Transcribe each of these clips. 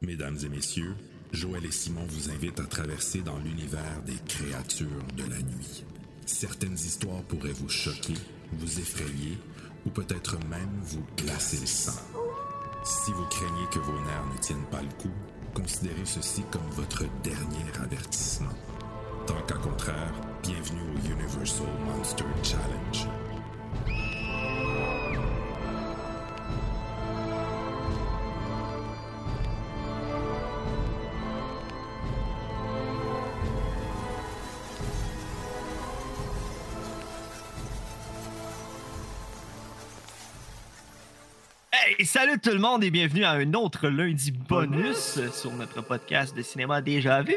Mesdames et messieurs, Joël et Simon vous invitent à traverser dans l'univers des créatures de la nuit. Certaines histoires pourraient vous choquer, vous effrayer ou peut-être même vous glacer le sang. Si vous craignez que vos nerfs ne tiennent pas le coup, considérez ceci comme votre dernier avertissement. Tant qu'à contraire, bienvenue au Universal Monster Challenge. Salut tout le monde et bienvenue à un autre lundi bonus sur notre podcast de cinéma déjà vu.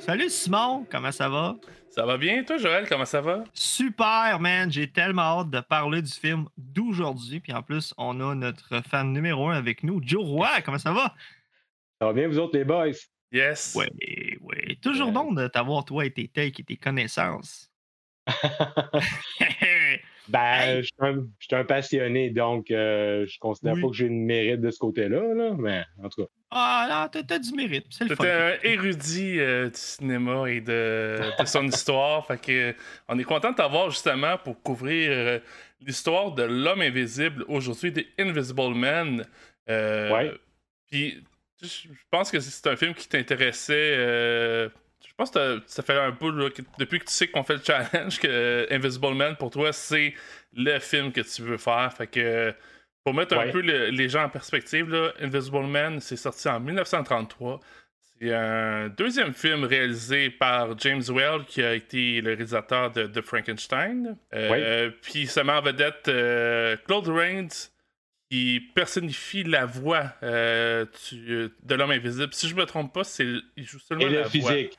Salut Simon, comment ça va? Ça va bien, toi, Joël? Comment ça va? Super, man! J'ai tellement hâte de parler du film d'aujourd'hui. Puis en plus, on a notre fan numéro un avec nous, Joe Roy. Comment ça va? Ça va bien, vous autres, les boys? Yes. Ouais, ouais. Toujours Ouais. bon de t'avoir, toi, et tes takes et tes connaissances. Ben, Hey! je suis un, je suis un passionné, donc euh, je considère Oui. pas que j'ai une mérite de ce côté-là, là, mais en tout cas. ah, là, t'as du mérite. C'est le fun. T'es un érudit euh, du cinéma et de, de son histoire. Fait que, on est content de t'avoir justement pour couvrir euh, l'histoire de l'homme invisible aujourd'hui, des Invisible Men. Euh, Ouais. Puis, je je pense que c'est un film qui t'intéressait. Je pense que ça fait un que- depuis que tu sais qu'on fait le challenge que Invisible Man pour toi c'est le film que tu veux faire. Fait que pour mettre un peu le- les gens en perspective, là, Invisible Man c'est sorti en 1933. C'est un deuxième film réalisé par James Whale qui a été le réalisateur de, de Frankenstein. Euh, Puis ça met en vedette euh, Claude Rains qui personnifie la voix euh, de l'homme invisible. Si je me trompe pas, c'est il joue seulement Et la le voix. physique.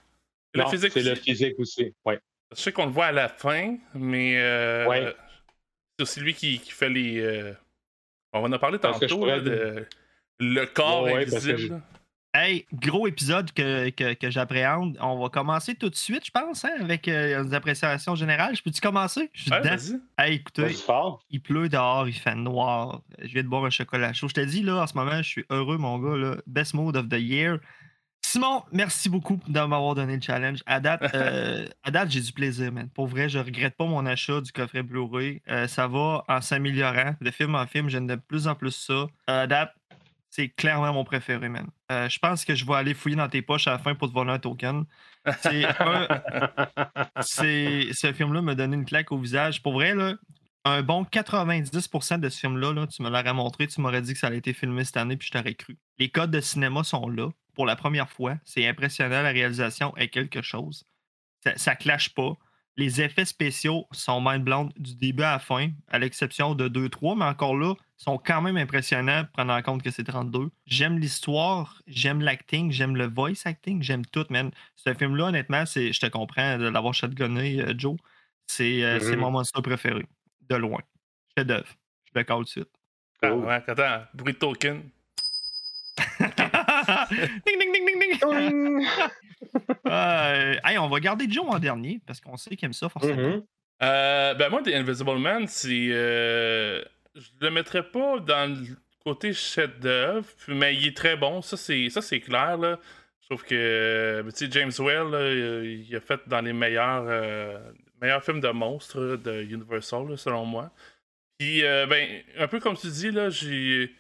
Le Non, physique C'est le aussi. physique aussi. Ouais. Je sais qu'on le voit à la fin, mais euh, Ouais. c'est aussi lui qui, qui fait les. euh, On va en parler Parce que je tantôt pourrais là, de le corps Ouais, ouais, parce que invisible. Hey, gros épisode que, que, que j'appréhende. On va commencer tout de suite, je pense, hein, avec euh, les appréciations générales. Je peux-tu commencer? Je suis Ouais, dedans. Hey, écoutez, il pleut dehors, il fait noir. Je viens de boire un chocolat chaud. Je te dis, là, en ce moment, je suis heureux, mon gars. Là. Best mood of the year. Simon, merci beaucoup de m'avoir donné le challenge. À date, euh, à date j'ai du plaisir, man. Pour vrai, je regrette pas mon achat du coffret Blu-ray. Euh, ça va en s'améliorant. De film en film, j'aime de plus en plus ça. À date, c'est clairement mon préféré, man. Euh, je pense que je vais aller fouiller dans tes poches à la fin pour te voler un token. C'est un, ce film-là m'a donné une claque au visage. Pour vrai, là, un bon 90% de ce film-là, là, tu me l'aurais montré, tu m'aurais dit que ça allait été filmé cette année, puis je t'aurais cru. Les codes de cinéma sont là pour la première fois. C'est impressionnant, la réalisation est quelque chose. Ça, ça clash pas. Les effets spéciaux sont mind blown du début à la fin, à l'exception de 2-3, mais encore là, sont quand même impressionnants, prenant en compte que c'est 32. J'aime l'histoire, j'aime l'acting, j'aime le voice acting, j'aime tout, man. Ce film-là, honnêtement, c'est, je te comprends de l'avoir shotgunné, euh, Joe. C'est, euh, c'est Mhm. mon monster préféré, de loin. Chef d'œuvre. Je le cale tout de suite. Ah, ouais, attends, bruit de token. ding, ding, ding, ding, ding. Euh, hey, on va garder Joe en dernier parce qu'on sait qu'il aime ça forcément. Mhm. Euh, ben moi, The Invisible Man, c'est. euh, je le mettrais pas dans le côté chef-d'œuvre, mais il est très bon. Ça, c'est, ça, c'est clair. Là. Je trouve que tu sais, James là, il a fait dans les meilleurs, euh, meilleurs films de monstres de Universal, là, selon moi. Puis, euh, ben, un peu comme tu dis, là, j'ai.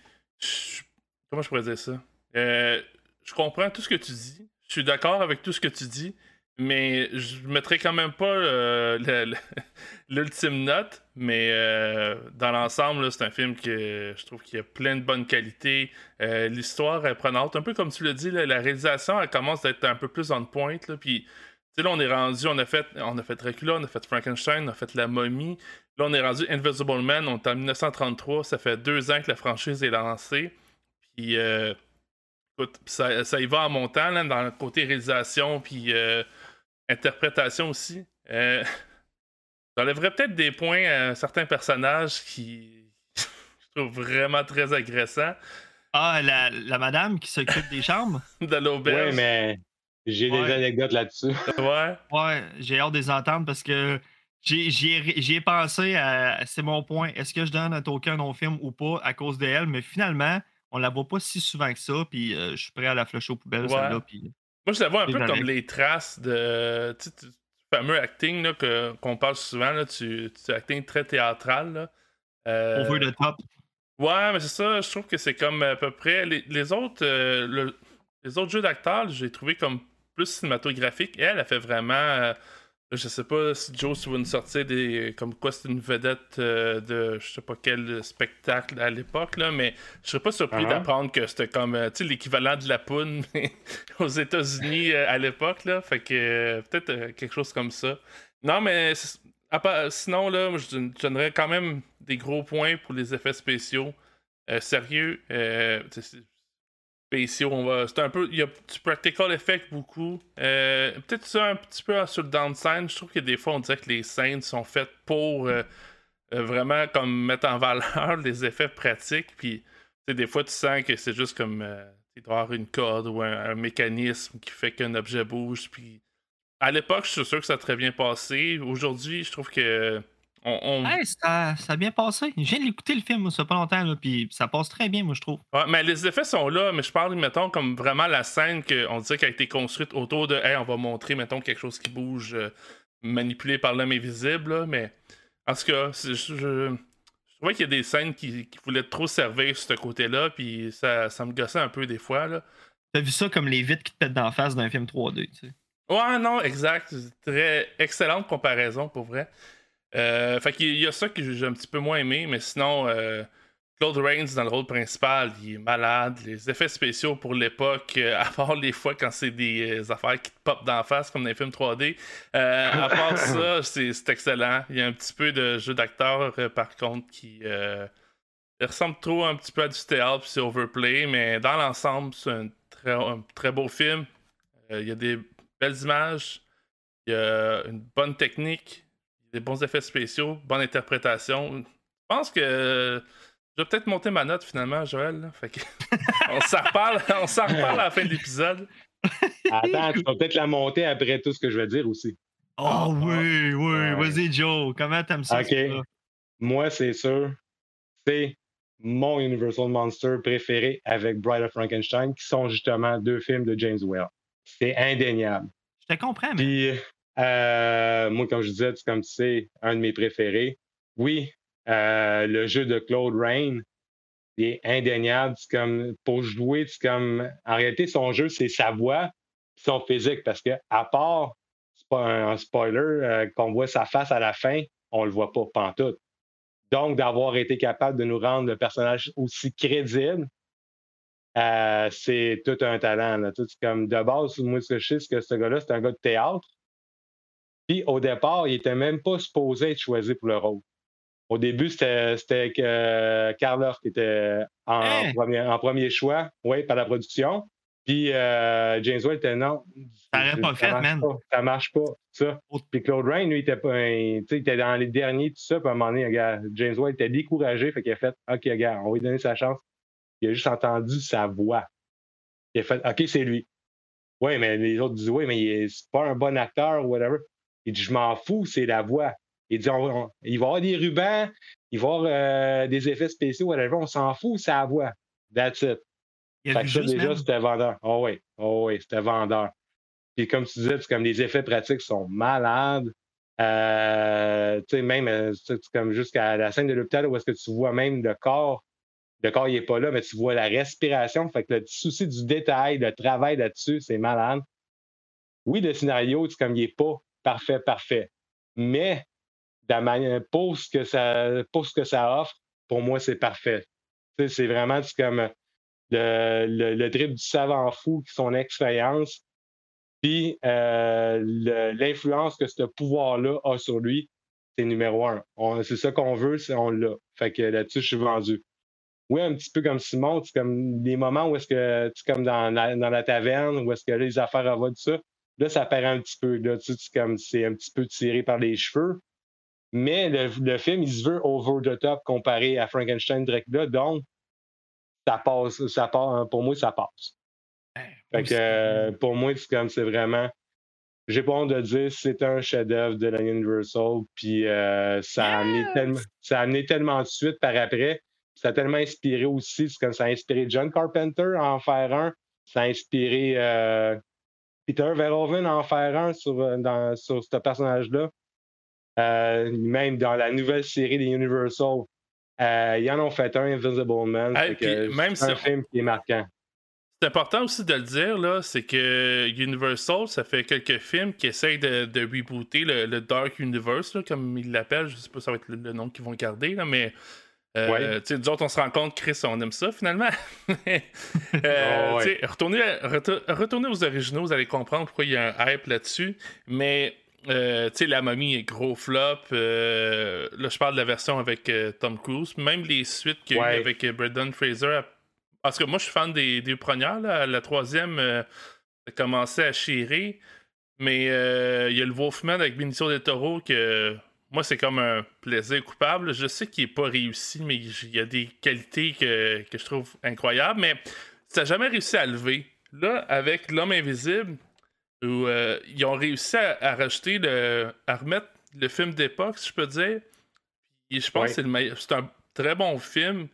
Comment je pourrais dire ça? Euh, je comprends tout ce que tu dis. Je suis d'accord avec tout ce que tu dis. Mais je mettrais quand même pas euh, le- le- l'ultime note. Mais euh, dans l'ensemble, c'est un film que je trouve qu'il a plein de bonnes qualités. Euh, L'histoire est prenante. Un peu comme tu dit, là, la réalisation, elle commence d'être un peu plus on point. Là, puis, là, on est rendu, on a fait, on a fait Dracula, on a fait Frankenstein, on a fait La Momie. Là, on est rendu Invisible Man, on est en 1933. Ça fait deux ans que la franchise est lancée. Puis, euh, écoute, ça, ça y va en montant là, dans le côté réalisation, puis euh, interprétation aussi. Euh, J'enlèverais peut-être des points à certains personnages qui je trouve vraiment très agressants. Ah, la, la madame qui s'occupe des chambres? De l'auberge. mais j'ai Ouais. des anecdotes là-dessus. Ouais. Ouais, j'ai hâte de les entendre parce que j'ai- j'y ai, j'y ai pensé à. C'est mon point. Est-ce que je donne un token au film ou pas à cause d'elle? Mais finalement, on la voit pas si souvent que ça, puis euh, je suis prêt à la flusher aux poubelles, Ouais. celle-là. Puis... Moi, je la vois un peu comme les traces de. Tu sais, tu- du fameux acting là, que- qu'on parle souvent, là, tu, tu acting très théâtral. Là. Euh, Over the top. Ouais, mais c'est ça, je trouve que c'est comme à peu près. Les, les autres euh, le- les autres jeux d'acteurs, j'ai trouvé comme plus cinématographique. Elle, elle fait vraiment. Je sais pas si Joe, tu vas nous sortir des. Comme quoi c'est une vedette euh, de je sais pas quel spectacle à l'époque, là, mais je serais pas surpris Uh-huh. d'apprendre que c'était comme euh, l'équivalent de la poune aux États-Unis euh, à l'époque, là. Fait que peut-être quelque chose comme ça. Non, mais part- sinon, là, je don- je donnerais quand même des gros points pour les effets spéciaux. Euh, sérieux, euh, tu sais, c'est- spéciaux, on va. C'est un peu. Il y a du practical effect beaucoup. Euh, Peut-être ça un petit peu sur le downside. Je trouve que des fois, on dirait que les scènes sont faites pour euh, euh, vraiment comme mettre en valeur les effets pratiques. Puis, des fois, tu sens que c'est juste comme. euh, il avoir une corde ou un, un mécanisme qui fait qu'un objet bouge. Puis, à l'époque, je suis sûr que ça a très bien passé. Aujourd'hui, je trouve que. On, on- Hey, ça, ça a bien passé. Je viens de l'écouter le film, ça fait pas longtemps, là, puis ça passe très bien, moi, je trouve. Ouais, mais les effets sont là, mais je parle, mettons, comme vraiment la scène qu'on dirait qu'elle a été construite autour de, hey, on va montrer, mettons, quelque chose qui bouge, euh, manipulé par l'homme invisible, là, mais en tout cas, je, je, je trouvais qu'il y a des scènes qui, qui voulaient trop servir sur ce côté-là, puis ça, ça me gossait un peu des fois, là. T'as vu ça comme les vitres qui te pètent d'en face d'un film 3D, tu sais? Ouais, non, exact. Très excellente comparaison, pour vrai. Euh, fait qu'il y a ça que j'ai un petit peu moins aimé, mais sinon, euh, Claude Rains dans le rôle principal, il est malade. Les effets spéciaux pour l'époque, euh, à part les fois quand c'est des euh, affaires qui te popent d'en face, comme dans les films 3D, euh, à part ça, c'est excellent. Il y a un petit peu de jeu d'acteur, par contre, qui ressemble trop un petit peu à du théâtre, puis c'est overplay, mais dans l'ensemble, c'est un très, un très beau film. Il y a des belles images, il y a une bonne technique, des bons effets spéciaux, bonne interprétation. Je pense que je vais peut-être monter ma note finalement, Joël. là. Fait que on s'en reparle, on s'en reparle à la fin de l'épisode. Attends, tu vas peut-être la monter après tout ce que je vais dire aussi. Oh oui, oui, Ouais. vas-y, Joe. Comment t'aimes ça? Ok. ça? Moi, c'est sûr, c'est mon Universal Monster préféré avec Bride of Frankenstein, qui sont justement deux films de James Whale. C'est indéniable. Je te comprends, mais. Puis, euh, moi, comme je disais, c'est comme tu sais, un de mes préférés. Oui, euh, le jeu de Claude Rain, est indéniable. C'est comme, pour jouer, c'est comme, en réalité, son jeu, c'est sa voix, son physique, parce que, à part, c'est pas un, spoiler, euh, qu'on voit sa face à la fin, on le voit pas pantoute. Donc, d'avoir été capable de nous rendre le personnage aussi crédible, c'est tout un talent. C'est comme de base, moi, ce que je sais, c'est que ce gars-là, c'est un gars de théâtre. Puis au départ, il était même pas supposé être choisi pour le rôle. Au début, c'était Karl Orff qui était en, Hein? premier, en premier choix, oui, par la production. Puis euh, James était non. Ça aurait pas fait, man. pas, ça marche pas, ça. Puis Claude Rain, lui, il était, pas, il était dans les derniers, tout ça. Puis à un moment donné, regarde, James Whale était découragé, fait qu'il a fait OK, regarde, on va lui donner sa chance. Il a juste entendu sa voix. Il a fait OK, c'est lui. Oui, mais les autres disent Oui, mais il est- c'est pas un bon acteur ou whatever. Il dit Je m'en fous, c'est la voix. Il dit on- on- Il va y avoir des rubans, il va y avoir euh, des effets spéciaux, whatever. On s'en fout, c'est la voix. That's it. Il Fait que ça, déjà, c'était vendeur. Oh oui, oh oui, c'était vendeur. Puis comme tu disais, c'est comme les effets pratiques sont malades. Euh, tu sais, même euh, comme jusqu'à la scène de l'hôpital où est-ce que tu vois même le corps. Le corps, il n'est pas là, mais tu vois la respiration. Fait que le souci du détail, le travail là-dessus, c'est malade. Oui, le scénario, c'est comme il n'est pas parfait, parfait. Mais pour, ce que ça, pour ce que ça offre, pour moi, c'est parfait. C'est vraiment comme le, le, le drip du savant fou, qui son expérience, puis euh, l'influence que ce pouvoir-là a sur lui, c'est numéro un. C'est ça qu'on veut, c'est on l'a. Fait que là-dessus, je suis vendu. Oui, un petit peu comme Simon, c'est comme des moments où est-ce que tu comme dans la, dans la taverne, où est-ce que les affaires vont de ça, là, ça paraît un petit peu. Là, tu sais, c'est comme c'est un petit peu tiré par les cheveux. Mais le, le film, il se veut over the top comparé à Frankenstein direct là, donc ça passe, ça passe, pour moi, ça passe. Fait que euh, pour moi, c'est comme c'est vraiment. J'ai pas honte de dire c'est un chef-d'œuvre de la Universal, puis euh, ça, a amené Yes! tellement, ça a amené tellement de suite par après. ça a tellement inspiré aussi, c'est comme ça a inspiré John Carpenter à en faire un, ça a inspiré euh, Peter Verhoeven en faire un sur, euh, dans, sur ce personnage-là. Euh, même dans la nouvelle série des Universal, euh, ils en ont fait un, Invisible Man. Hey, fait puis que même c'est un si- film qui est marquant. C'est important aussi de le dire, là, c'est que Universal, ça fait quelques films qui essayent de, de rebooter le, le Dark Universe, là, comme ils l'appellent. Je sais pas si ça va être le, le nom qu'ils vont garder, là, mais. Euh, Ouais. nous autres, on se rend compte, Chris, on aime ça finalement. Euh, Oh, ouais. retournez, retour- retournez aux originaux, vous allez comprendre pourquoi il y a un hype là-dessus. Mais, euh, La Momie est gros flop. euh, là, je parle de la version avec euh, Tom Cruise. Même les suites qu'il y a eu avec euh, Brendan Fraser. Parce que moi, je suis fan des, des premières. Là. La troisième, euh, ça commençait à chirer. Mais euh, il y a le Wolfman avec Benicio del Toro que moi, c'est comme un plaisir coupable. Je sais qu'il n'est pas réussi, mais il y a des qualités que, que je trouve incroyables. Mais ça n'a jamais réussi à lever. Là, avec L'Homme Invisible, où euh, ils ont réussi à, à rajouter le. à remettre le film d'époque, si je peux dire. Et je pense Ouais. que c'est le meilleur. C'est un très bon film.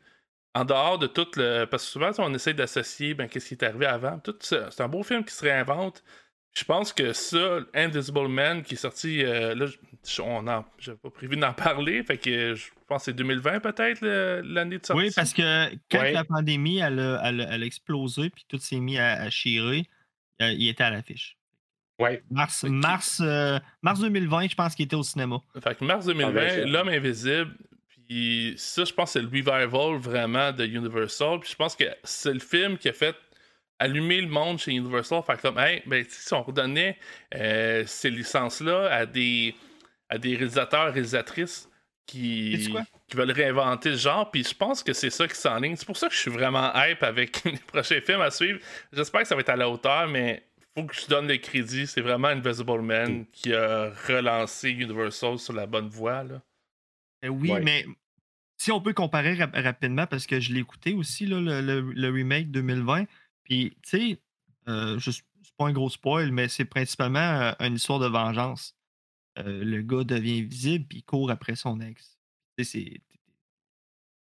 En dehors de tout le. Parce que souvent, on essaie d'associer ben, qu'est-ce qui est arrivé avant. Tout ça- C'est un beau film qui se réinvente. Je pense que ça, Invisible Man, qui est sorti. euh, là, je- on a, j'avais pas prévu d'en parler. Fait que je pense que c'est 2020 peut-être l'année de sortie. Oui, parce que quand Ouais. la pandémie elle a, elle a- elle a explosé puis tout s'est mis à, à chirer, euh, il était à l'affiche. Ouais. Mars, mars, euh, mars 2020, je pense qu'il était au cinéma. Fait que mars 2020, Ah, ben. L'Homme Invisible. Puis ça, je pense que c'est le revival vraiment de Universal. Puis je pense que c'est le film qui a fait allumer le monde chez Universal. Fait que comme, hey, ben, si on redonnait euh, ces licences-là à des, à des réalisateurs, réalisatrices qui, qui veulent réinventer le genre. Puis je pense que c'est ça qui s'enligne. C'est pour ça que je suis vraiment hype avec les prochains films à suivre. J'espère que ça va être à la hauteur, mais faut que je donne le crédit. C'est vraiment Invisible Man qui a relancé Universal sur la bonne voie. Là. Euh, oui, Ouais. mais si on peut comparer rap- rapidement, parce que je l'ai écouté aussi, là, le, le- le remake 2020. Puis, tu sais, euh, c'est pas un gros spoil, mais c'est principalement euh, une histoire de vengeance. Euh, le gars devient invisible, puis il court après son ex. Tu sais, c'est.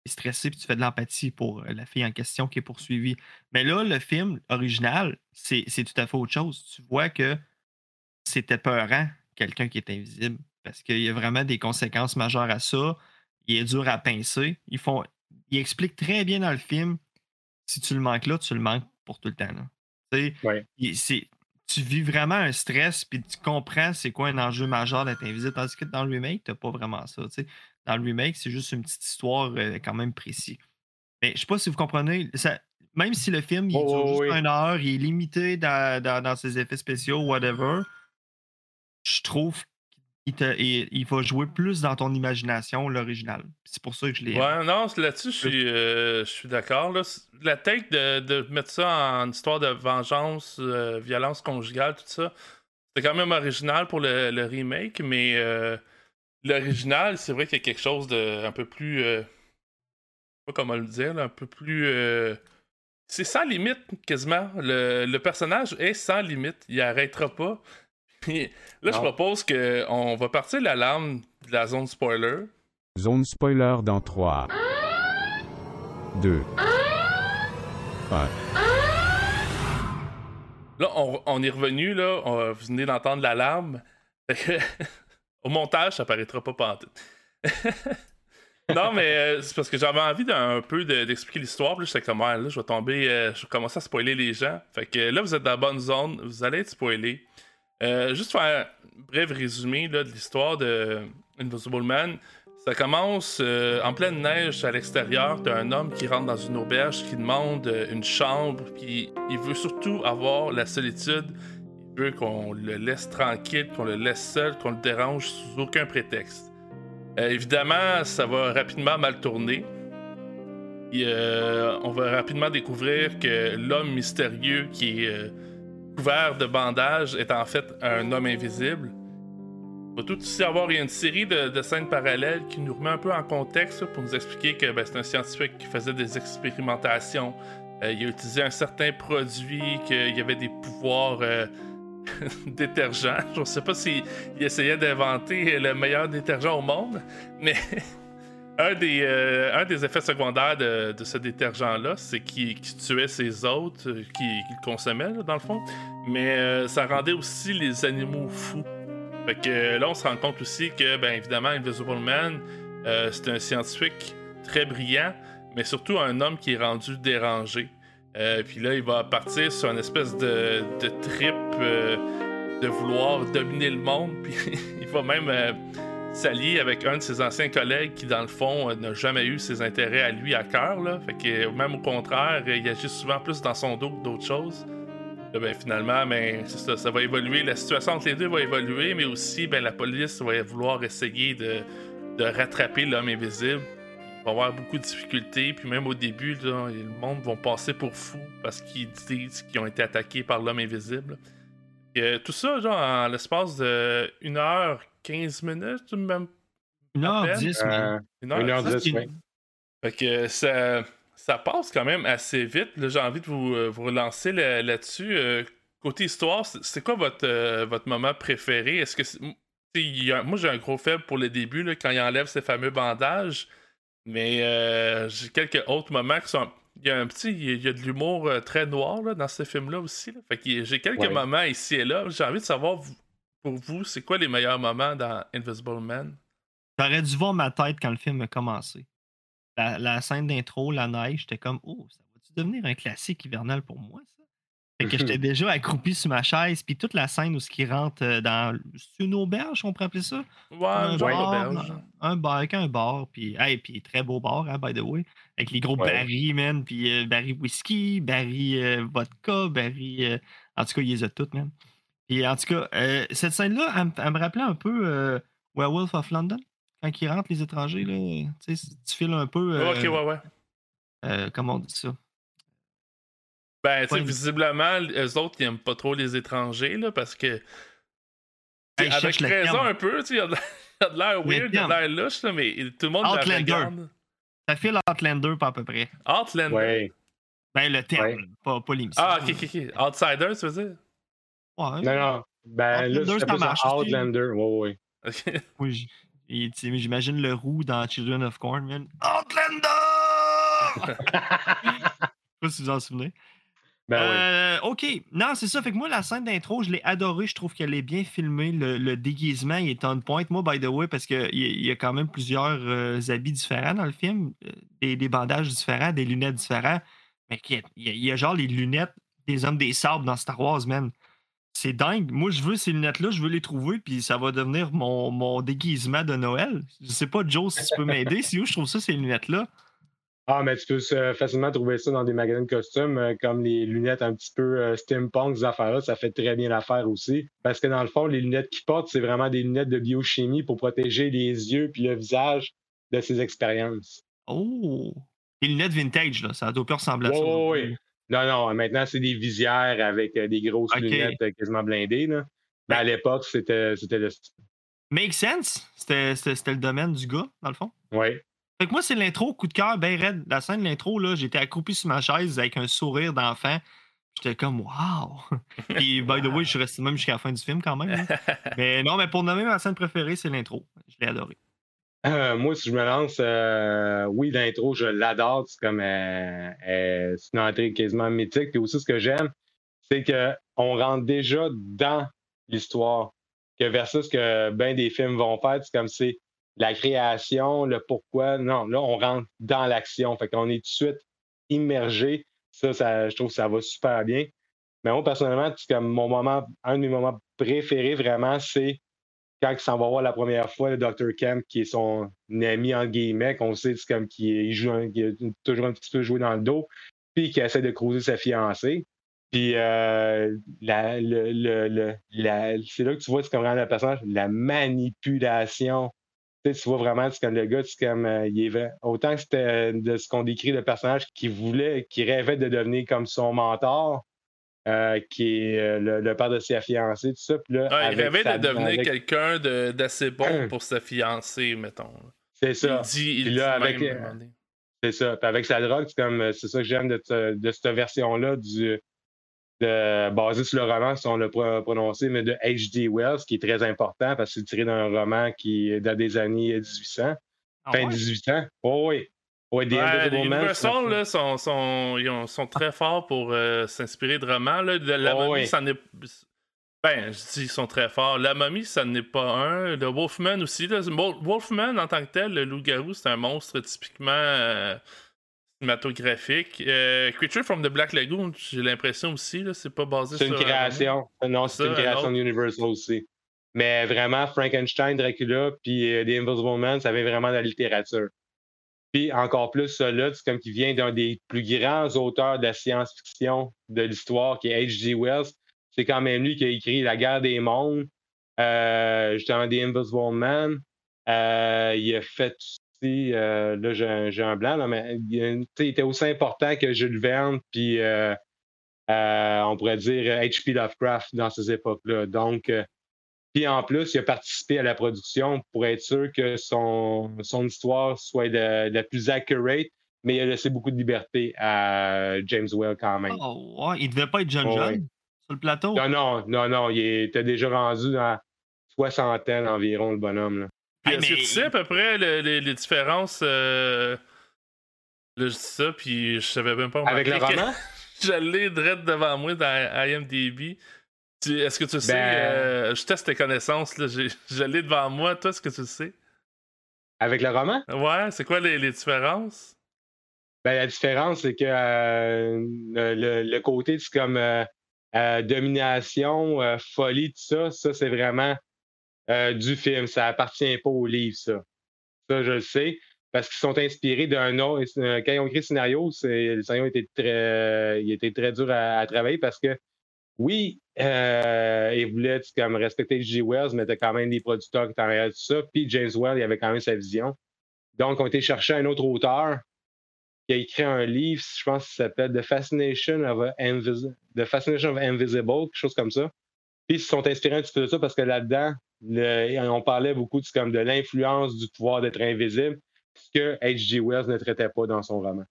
Stressé, puis tu fais de l'empathie pour la fille en question qui est poursuivie. Mais là, le film original, c'est c'est tout à fait autre chose. Tu vois que c'était peurant, quelqu'un qui est invisible, parce qu'il y a vraiment des conséquences majeures à ça. Il est dur à pincer. Ils font, ils expliquent très bien dans le film. Si tu le manques là, tu le manques pour tout le temps. là. Tu Ouais. vis vraiment un stress, puis tu comprends c'est quoi un enjeu majeur d'être invisible. Tandis que dans le remake, tu pas vraiment ça. Dans le remake, c'est juste une petite histoire euh, quand même précise. Mais je sais pas si vous comprenez. Ça, même si le film il Oh, dure juste oui. une heure, il est limité dans, dans- dans ses effets spéciaux, whatever, je trouve te- il, il va jouer plus dans ton imagination, l'original. C'est pour ça que je l'ai. Ouais, non, là-dessus, je suis, euh, je suis d'accord. La tête de, de mettre ça en histoire de vengeance, euh, violence conjugale, tout ça, c'était quand même original pour le, le remake, mais euh, l'original, c'est vrai qu'il y a quelque chose de un peu plus. pas comment le dire, là, un peu plus. c'est sans limite, quasiment. Le, le personnage est sans limite. Il arrêtera pas. Là, je propose qu'on va partir l'alarme de la zone spoiler. Zone spoiler dans 3, 2, 1. Là, on, on est revenu, là. on- vous venez d'entendre l'alarme. Au montage, ça paraîtra pas pantoute. non, mais euh, c'est parce que j'avais envie d'un peu de- d'expliquer l'histoire. Puis là, j'étais comme, ouais, là, je vais tomber, euh, je vais commencer à spoiler les gens. Fait que là, vous êtes dans la bonne zone, vous allez être spoilés. Euh, juste faire un bref résumé de l'histoire de Invisible Man. Ça commence euh, en pleine neige à l'extérieur. T'as un homme qui rentre dans une auberge qui demande euh, une chambre. Puis il veut surtout avoir la solitude. Il veut qu'on le laisse tranquille, qu'on le laisse seul, qu'on le dérange sous aucun prétexte. Évidemment, ça va rapidement mal tourner. On va rapidement découvrir que l'homme mystérieux qui est couvert de bandages est en fait un homme invisible. On va tout aussi avoir une série de, scènes parallèles qui nous remet un peu en contexte pour nous expliquer que ben, c'est un scientifique qui faisait des expérimentations. Euh, il a utilisé un certain produit, qu'il y avait des pouvoirs euh, détergents. Je ne sais pas s'il il essayait d'inventer le meilleur détergent au monde, mais un des, euh, un des effets secondaires de, ce détergent-là, c'est qu'il tuait ses hôtes, euh, qu'il consommait, dans le fond. Mais euh, ça rendait aussi les animaux fous. Fait que là, on se rend compte aussi que, ben évidemment, Invisible Man, c'est un scientifique très brillant, mais surtout un homme qui est rendu dérangé. Puis là, il va partir sur une espèce de, de trip de vouloir dominer le monde. Puis il va même s'allier avec un de ses anciens collègues qui, dans le fond, euh, n'a jamais eu ses intérêts à lui à cœur. Là. Fait que euh, même au contraire, euh, il agit souvent plus dans son dos que d'autres choses. Ben, finalement, ben, ça, ça va évoluer. La situation entre les deux va évoluer, mais aussi ben, la police va vouloir essayer de, de rattraper l'homme invisible. Il va avoir beaucoup de difficultés, puis même au début, le monde va passer pour fou parce qu'ils disent qu'ils ont été attaqués par l'homme invisible. Tout ça, genre, en l'espace de 1h15 minutes, même 1h10, Euh, une heure, 1h10, c'est- oui. fait que ça, ça passe quand même assez vite. Là, J'ai envie de vous, euh, vous relancer là- là-dessus. Euh, côté histoire, c'est c'est quoi votre, euh, votre moment préféré? Est-ce que a- moi j'ai un gros faible pour le début là, quand il enlève ses fameux bandages. Mais euh, j'ai quelques autres moments qui sont. Il y a un petit. Il y a de l'humour euh, très noir là, dans ce film-là aussi. là. Fait que j'ai quelques Ouais. moments ici et là. J'ai envie de savoir vous- pour vous, c'est quoi les meilleurs moments dans Invisible Man? T'aurais dû voir ma tête quand le film a commencé. La, la scène d'intro, la neige, j'étais comme, oh, ça va-tu devenir un classique hivernal pour moi, ça? Fait que j'étais déjà accroupi sur ma chaise, puis toute la scène où ce qui rentre euh, dans. C'est une auberge, on pourrait appeler ça? Ouais, un bar, d'auberge. un bar avec un bar, puis hey, puis très beau bar, hein, by the way, avec les gros Ouais. barils, man, puis euh, barils whisky, barils euh, vodka, barils... euh, en tout cas, ils les ont toutes, man. Puis en tout cas, euh, cette scène-là, elle, me- elle me rappelait un peu euh, Werewolf of London, quand ils rentrent, les étrangers, là, tu sais, tu files un peu... euh, Ok, ouais, ouais. euh, comment on dit ça? Ben, tu sais, visiblement, eux autres, ils aiment pas trop les étrangers, là, parce que. Hey, avec raison un peu, tu sais, il y a de l'air- weird, il y a de l'air louche, là, mais tout le monde la Outlander. regarde. Ça file Outlander, pas à peu près. Outlander. Ouais. Ben, le terme, Ouais. pas, pas l'émission. Ah, ok, ok, ok. Outsider, tu veux dire? Ouais, Non, non. Ben là, Outlander, c'était ça plus marche. Outlander. Ouais, ouais. Ok. Oui, sais, j'imagine le roux dans Children of Corn, man. Outlander! Je sais pas si vous en souvenez. Ben. Euh, ok, non, c'est ça. Fait que moi, la scène d'intro, je l'ai adorée. Je trouve qu'elle est bien filmée. Le, le déguisement, il est on point. Moi, by the way, parce qu'il y, y a quand même plusieurs euh, habits différents dans le film, euh, des, des bandages différents, des lunettes différentes. Mais il y, a, il y a genre les lunettes des hommes des sables dans Star Wars, man. C'est dingue. Moi, je veux ces lunettes-là, je veux les trouver, puis ça va devenir mon, mon déguisement de Noël. Je sais pas, Joe, si tu peux m'aider. C'est où je trouve ça, ces lunettes-là? Ah, mais tu peux euh, facilement trouver ça dans des magasins de costumes, euh, comme les lunettes un petit peu euh, steampunk, ces affaires-là, ça fait très bien l'affaire aussi. Parce que dans le fond, les lunettes qu'ils portent, c'est vraiment des lunettes de biochimie pour protéger les yeux puis le visage de ces expériences. Oh! Les lunettes vintage, là. Ça doit pas ressembler à ça. Plus. ouais. Non, non, maintenant, c'est des visières avec euh, des grosses lunettes euh, quasiment blindées. Là. Mais à l'époque, c'était c'était le style. Make sense? C'était c'était- c'était le domaine du gars, dans le fond? Oui. Fait que moi, c'est l'intro, coup de cœur, ben raide. La scène de l'intro, là, j'étais accroupi sur ma chaise avec un sourire d'enfant. J'étais comme, wow! Puis, by the way, je suis resté même jusqu'à la fin du film quand même. mais non, mais pour nommer ma scène préférée, c'est l'intro. Je l'ai adoré. Euh, moi, si je me lance, euh, oui, l'intro, je l'adore. C'est comme euh, c'est une entrée quasiment mythique. Puis aussi, ce que j'aime, c'est qu'on rentre déjà dans l'histoire. Que versus que ben des films vont faire, c'est comme c'est la création, le pourquoi. Non, là, on rentre dans l'action. Fait qu'on est tout de suite immergé. Ça, ça, je trouve que ça va super bien. Mais moi, personnellement, comme mon moment, un de mes moments préférés vraiment, c'est quand il s'en va voir la première fois le Dr. Kemp, qui est son ami en guillemets, qu'on sait c'est comme qu'il joue un- qu'il a toujours un petit peu joué dans le dos, puis qui essaie de croiser sa fiancée. Puis euh, la- le- le- le- c'est là que tu vois comme vraiment le personnage, la manipulation. Tu, sais, tu vois vraiment, comme le gars, c'est comme euh, il est autant que c'était de ce qu'on décrit le personnage qui voulait, qui rêvait de devenir comme son mentor, euh, qui est euh, le, le père de sa fiancée, tout ça. Puis là, Ouais, il rêvait sa- de devenir avec- quelqu'un de- d'assez bon Hum. pour se fiancer, mettons. C'est Il ça. dit, il Puis dit là, même, avec, euh. C'est ça. Puis avec sa drogue, c'est comme c'est ça que j'aime de, de cette version-là du de, basée sur le roman, si on l'a pro- prononcé, mais de H.G. Wells, qui est très important parce que c'est tiré d'un roman qui date des années 1800. Ah fin ouais? 18 ans. Oh, oui. Ouais, Ouais, les Man. c'est- là, sont, sont, ils ont- sont très forts pour euh, s'inspirer de romans. Là. De la Oh, momie, ça n'est. Ben, je dis ils sont très forts. La momie, ça n'est pas un. Le Wolfman aussi. Là. Wolfman, en tant que tel, le loup-garou, c'est un monstre typiquement euh, cinématographique. Euh, Creature from the Black Lagoon, j'ai l'impression aussi, là, c'est pas basé C'est sur. une un roman. création. Non, c'est une un création autre. de Universal aussi. Mais vraiment, Frankenstein, Dracula, puis The Invisible Man, ça vient vraiment de la littérature. Puis encore plus, là, c'est comme qui vient d'un des plus grands auteurs de la science-fiction de l'histoire, qui est H.G. Wells. C'est quand même lui qui a écrit La guerre des mondes, euh, justement The Invisible Man. Euh, il a fait aussi, euh, là j'ai un- blanc, mais il, était aussi important que Jules Verne, puis on pourrait dire H.P. Lovecraft dans ces époques-là. Donc, puis en plus, il a participé à la production pour être sûr que son, son histoire soit de, de la plus accurate, mais il a laissé beaucoup de liberté à James Well quand même. Oh, ouais, il devait pas être jeune Oh, jeune ouais. sur le plateau. Non, non, non, non, il était déjà rendu dans soixantaine environ, le bonhomme. là. Puis Hey, est-ce que mais- tu sais à peu près le- les, les différences. euh, Là, je dis ça, puis je savais même pas. Avec le roman? L'ai direct devant moi dans IMDb. Est-ce que tu sais, Ben- euh, je teste tes connaissances, là, j'ai- je l'ai devant moi, toi, est-ce que tu le sais? Avec le roman? Ouais, c'est quoi les, les différences? Ben, la différence, c'est que euh, le, côté, c'est comme euh, domination, folie, tout ça, ça, c'est vraiment du film. Ça appartient pas au livre, ça. Ça, je le sais. Parce qu'ils sont inspirés d'un autre. Quand ils ont écrit le scénario, c'est- le scénario était très, il était très dur à, à travailler parce que, oui, euh, ils voulaient tu sais, comme respecter G. Wells, mais t'as quand même des producteurs qui étaient en arrière de ça. Puis James Wells, il avait quand même sa vision. Donc, on était chercher un autre auteur qui a écrit un livre, je pense qu'il s'appelle The Fascination of Invis- The Fascination of Invisible, quelque chose comme ça. Puis ils se sont inspirés un petit peu de ça parce que là-dedans, on parlait beaucoup de, comme de l'influence du pouvoir d'être invisible, ce que H.G. Wells ne traitait pas dans son roman.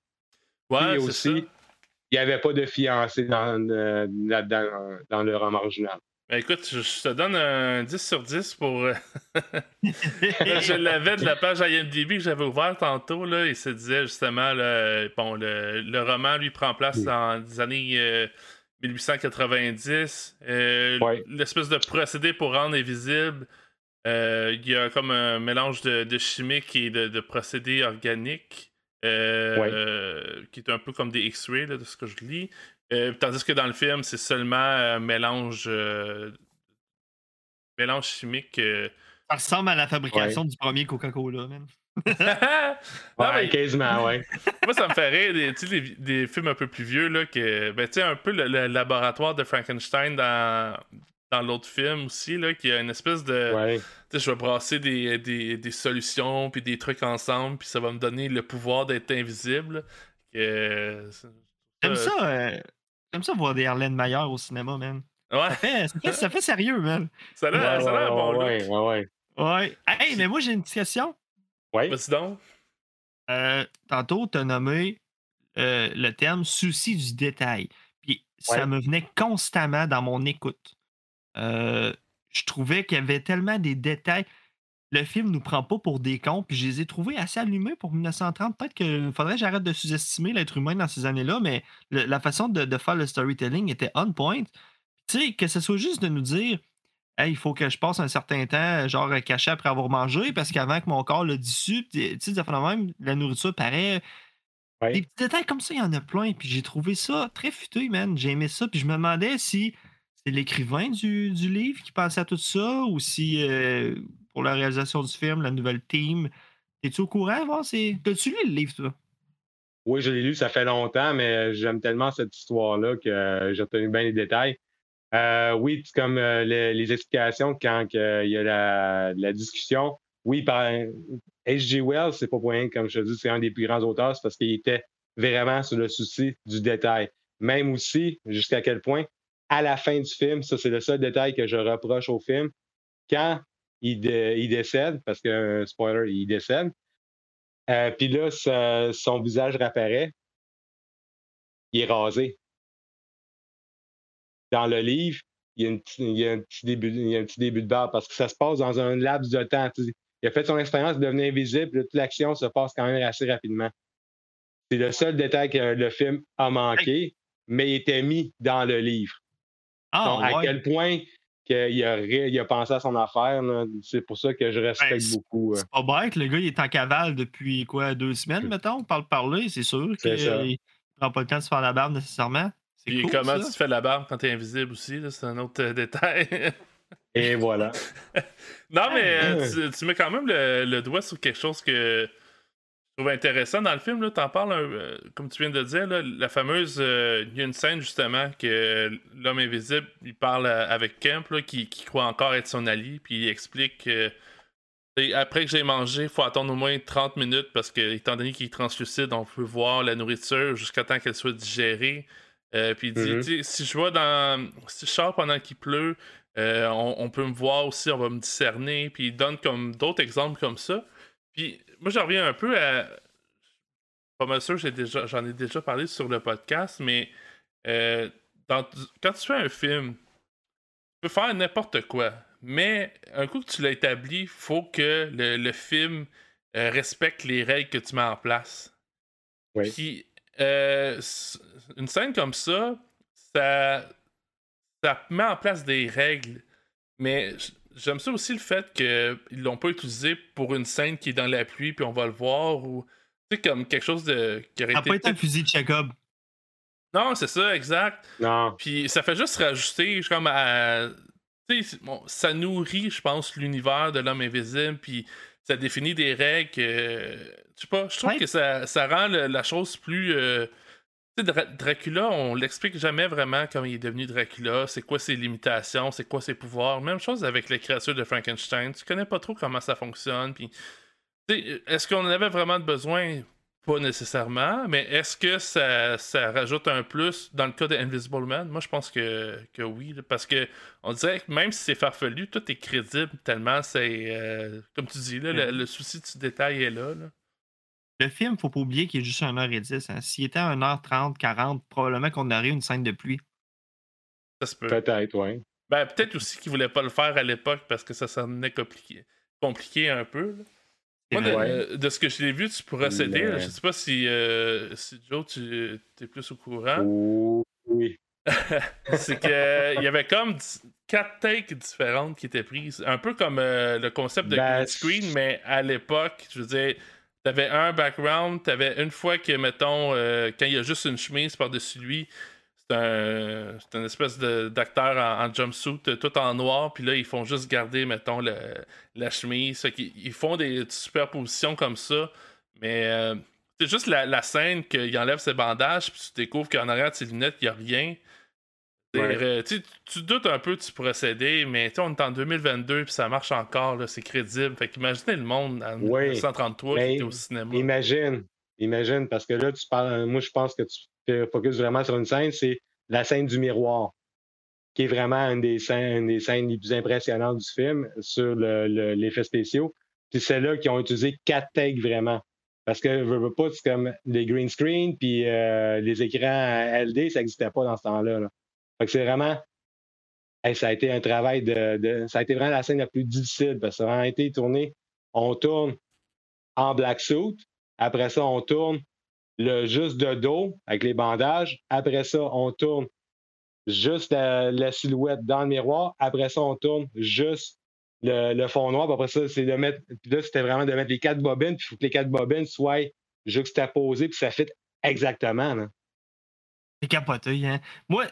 Ouais, Puis aussi, ça. Il n'y avait pas de fiancé dans, euh, là-dedans, dans, dans le roman original. Ben, écoute, je, je te donne un 10 sur 10 pour. euh, je l'avais de la page IMDb que j'avais ouverte tantôt, là, il se disait justement, là, bon, le, le roman, lui, prend place Oui. dans les années euh, 1890. Euh, Ouais. L'espèce de procédé pour rendre invisible, euh, il y a comme un mélange de, de chimique et de, de procédés organiques, euh, Ouais. qui est un peu comme des X-rays, là, de ce que je lis. Euh, tandis que dans le film, c'est seulement un mélange, euh, mélange chimique. euh. Ça ressemble à la fabrication du premier Coca-Cola, man. Non, Ouais, mais quasiment, ouais. moi, ça me fait rire, des, films un peu plus vieux, là, que, ben, tu sais, un peu le, le laboratoire de Frankenstein dans, dans l'autre film aussi, là, qui a une espèce de. ouais. Tu sais, je vais brasser des, des, des solutions, puis des trucs ensemble, puis ça va me donner le pouvoir d'être invisible. Que, J'aime Euh, ça, euh, j'aime ça voir des Harlem Mayer au cinéma, man. Ouais, Ça fait, ça fait, ça fait sérieux, man. ça a l'air l'air un bon ouais, look. ouais, ouais. Ouais. Hey, mais moi, j'ai une petite question. Ouais. Vas-y donc. Euh, tantôt, tu as nommé euh, le terme souci du détail. Puis ça Ouais. me venait constamment dans mon écoute. Euh, je trouvais qu'il y avait tellement des détails. Le film nous prend pas pour des cons, puis je les ai trouvés assez allumés pour 1930. Peut-être qu'il faudrait que j'arrête de sous-estimer l'être humain dans ces années-là, mais le- la façon de, de faire le storytelling était on point. Tu sais, que ce soit juste de nous dire Hey, il faut que je passe un certain temps, genre caché après avoir mangé, parce qu'avant que mon corps le dissu, tu sais, même, la nourriture paraît. Ouais. Des petits détails comme ça, il y en a plein. Puis j'ai trouvé ça très futé, man. J'ai aimé ça. Puis je me demandais si c'est l'écrivain du, du livre qui pensait à tout ça ou si euh, pour la réalisation du film, la nouvelle team? Es-tu au courant? T'as-tu lu le livre, toi? Oui, je l'ai lu, ça fait longtemps, mais j'aime tellement cette histoire-là que euh, j'ai retenu bien les détails. Euh, oui, c'est comme euh, le- les explications quand il y a la, la discussion. Oui, par H.G. Wells, c'est pas pour rien, comme je te dis, c'est un des plus grands auteurs, c'est parce qu'il était vraiment sur le souci du détail. Même aussi, jusqu'à quel point, à la fin du film, ça c'est le seul détail que je reproche au film, quand il, dé- il décède, parce que, euh, spoiler, il décède, euh, puis là, son visage réapparaît. Il est rasé. Dans le livre, il y a, une petite- il y a un, petit début, il y a un petit début de barbe parce que ça se passe dans un laps de temps. il a fait son expérience de devenir invisible, toute l'action se passe quand même assez rapidement. C'est le seul détail que le film a manqué, mais il était mis dans le livre. Ah, Donc, à quel point qu'il a, il a pensé à son affaire, là, c'est pour ça que je respecte Ben, c'est- beaucoup. euh. C'est pas bête, le gars, il est en cavale depuis quoi, deux semaines, mettons, parle parler, c'est sûr qu'il prend pas le temps de se faire la barbe nécessairement. C'est Puis cool, comment ça. tu te fais la barbe quand t'es invisible aussi, là, c'est un autre euh, détail. Et voilà. non, mais euh, Ouais. tu, tu mets quand même le, le doigt sur quelque chose que trouve intéressant dans le film. Là, t'en parles, euh, comme tu viens de dire, là, la fameuse. euh, Il y a une scène justement que l'homme invisible il parle à- avec Kemp là, qui, qui croit encore être son allié, puis il explique que. Et Après que j'ai mangé, il faut attendre au moins 30 minutes parce que, étant donné qu'il est translucide, on peut voir la nourriture jusqu'à temps qu'elle soit digérée. Euh, puis il dit, Mhm. tu sais, si je vois dans. Si je sors pendant qu'il pleut, euh, on, on peut me voir aussi, on va me discerner. Puis il donne comme d'autres exemples comme ça. Puis moi, j'en reviens un peu à. Pas mal sûr, j'ai déjà, j'en ai déjà parlé sur le podcast, mais euh, dans- quand tu fais un film, tu peux faire n'importe quoi. Mais un coup que tu l'as établi, il faut que le, le film euh, respecte les règles que tu mets en place. Oui. Puis, euh, une scène comme ça, ça, ça met en place des règles. Mais j'aime ça aussi le fait qu'ils l'ont pas utilisé pour une scène qui est dans la pluie, puis on va le voir, ou tu sais, comme quelque chose de, qui aurait Ça n'a été. pas été un fusil de Jacob. Non, c'est ça, exact. Non. Puis ça fait juste rajouter comme à. Tu sais, bon, ça nourrit, je pense, l'univers de l'homme invisible, puis ça définit des règles que. Je sais pas, je trouve Ouais. que ça, ça rend le- la chose plus. euh, Dra- Dracula, on l'explique jamais vraiment comment il est devenu Dracula, c'est quoi ses limitations, c'est quoi ses pouvoirs? Même chose avec les créatures de Frankenstein. Tu connais pas trop comment ça fonctionne, puis. sais, Est-ce qu'on en avait vraiment besoin? Pas nécessairement, mais est-ce que ça, ça rajoute un plus dans le cas de Invisible Man? Moi, je pense que, que oui, parce que on dirait que même si c'est farfelu, tout est crédible tellement c'est. euh, comme tu dis, là, le, le souci du détail est là. là. Le film, faut pas oublier qu'il est juste 1h10. Hein. S'il était à 1h30, 40, probablement qu'on aurait une scène de pluie. Ça se peut. Peut-être, oui. Ben, peut-être aussi qu'ils voulaient pas le faire à l'époque parce que ça semblait compliqué, compliqué un peu. là. Moi, de, vrai. de ce que je l'ai vu, tu procéder. Mais- là, Je sais pas si, euh, si Joe, tu es plus au courant. Oui. c'est que il y avait comme quatre takes différentes qui étaient prises. Un peu comme euh, le concept de Ben, green screen, mais à l'époque, je veux dire, t'avais un background, t'avais une fois que, mettons, euh, quand il y a juste une chemise par-dessus lui, c'est un, une espèce d'acteur en, jumpsuit, euh, tout en noir, puis là, ils font juste garder, mettons, le- la chemise. Qu'ils- ils font des superpositions comme ça, mais euh, c'est juste la, la scène qu'il enlève ses bandages, puis tu découvres qu'en arrière de ses lunettes, il n'y a rien. Ouais. tu tu doutes un peu du procédé, mais on est en 2022 puis ça marche encore, c'est crédible. Fait qu'imaginez le monde en Oui. 1933 qui était au cinéma. Imagine. Imagine, parce que là, tu parles. Moi, je pense que tu te focuses vraiment sur une scène, c'est la scène du miroir, qui est vraiment une des scènes, une des scènes les plus impressionnantes du film sur le- le- l'effet spéciaux. Puis c'est là qui ont utilisé quatre takes vraiment. Parce que veux, veux pas, c'est comme les green screen puis euh, les écrans LD, ça n'existait pas dans ce temps-là. là. C'est vraiment. ça a été un travail de, Ça a été vraiment la scène la plus difficile parce que ça a vraiment été tourné. On tourne en black suit. Après ça, on tourne le juste de dos avec les bandages. Après ça, on tourne juste la, la silhouette dans le miroir. Après ça, on tourne juste le, fond noir. Puis après ça, c'est de mettre. Puis là, c'était vraiment de mettre les quatre bobines. Puis il faut que les quatre bobines soient juxtaposées. Puis ça fit exactement. Là. C'est capoté, hein. Moi,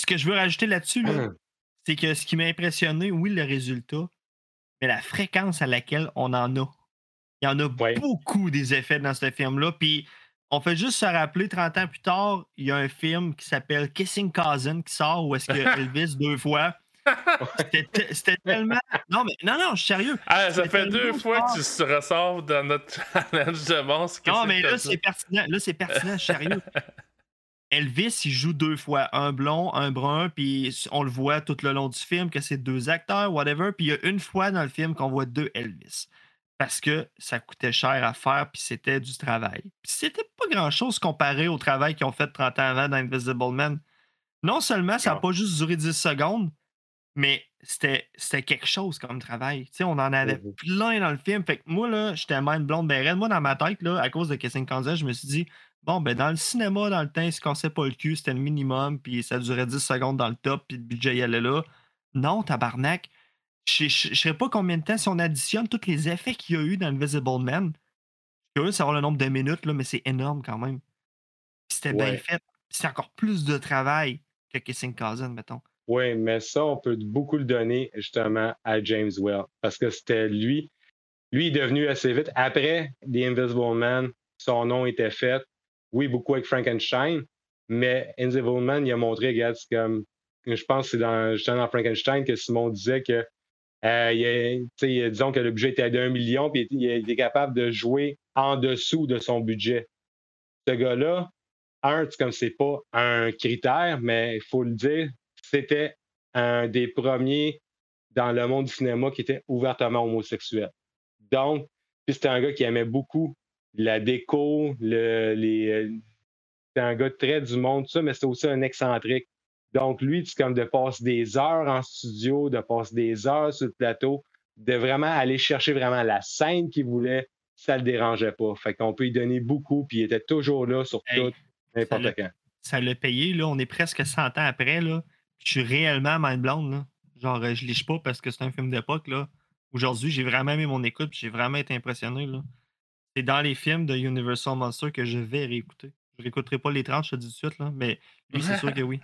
ce que je veux rajouter là-dessus, là, c'est que ce qui m'a impressionné, oui, le résultat, mais la fréquence à laquelle on en a. Il y en a Ouais. beaucoup des effets dans ce film-là. Puis on fait juste se rappeler, 30 ans plus tard, il y a un film qui s'appelle Kissing Cousin qui sort où est-ce que Elvis deux fois. C'était te- C'était tellement. Non, mais non, non, je suis sérieux. Ah, ça fait deux fois fort. que tu se ressors dans notre challenge de monstre. Non, mais là, c'est pertinent. Là, c'est pertinent, je suis sérieux. Elvis, il joue deux fois, un blond, un brun, puis on le voit tout le long du film que c'est deux acteurs, whatever. Puis il y a une fois dans le film qu'on voit deux Elvis. Parce que ça coûtait cher à faire, puis c'était du travail. Puis c'était pas grand-chose comparé au travail qu'ils ont fait 30 ans avant dans Invisible Man. Non seulement ça n'a pas juste duré 10 secondes, Mais c'était quelque chose comme travail. Tu sais, on en avait Mhm. plein dans le film. Fait que moi, là, j'étais mind blonde ben raide. Moi, dans ma tête, là, à cause de Kissing Kansas, je me suis dit, bon, ben, dans le cinéma, dans le temps, si on sait pas le cul, c'était le minimum, puis ça durait 10 secondes dans le top, puis le budget y allait là. Non, tabarnak. Je ne sais pas combien de temps, si on additionne tous les effets qu'il y a eu dans Invisible Man, je suis curieux de savoir le nombre de minutes, là, mais c'est énorme quand même. C'était bien fait. C'est encore plus de travail que Kissing Cousin, mettons. Oui, mais ça, on peut beaucoup le donner justement à James Well. Parce que c'était lui. Lui est devenu assez vite. Après The Invisible Man, son nom était fait. Oui, beaucoup avec Frankenstein, mais Invisible Man, il a montré, regarde, comme. Je pense que c'est dans, justement dans Frankenstein que Simon disait que. euh, disons que le budget était d'un million, puis il était capable de jouer en dessous de son budget. Ce gars-là, un, comme c'est pas un critère, mais il faut le dire, c'était un des premiers dans le monde du cinéma qui était ouvertement homosexuel. Donc, puis c'était un gars qui aimait beaucoup la déco, le, les, euh, c'était un gars très du monde, tout ça, mais c'était aussi un excentrique. Donc, lui, c'est comme de passer des heures en studio, de passer des heures sur le plateau, de vraiment aller chercher vraiment la scène qu'il voulait, ça le dérangeait pas. Fait qu'on peut y donner beaucoup, puis il était toujours là sur Hey, tout, n'importe quand. Ça l'a payé, là. On est presque 100 ans après, là. Je suis réellement mind blonde, là. Genre, euh, je liche pas parce que c'est un film d'époque, là. Aujourd'hui, j'ai vraiment aimé mon écoute, puis j'ai vraiment été impressionné, là. C'est dans les films de Universal Monster que je vais réécouter. Je réécouterai pas les 30, je te dis tout de suite, là, mais lui, c'est sûr que oui.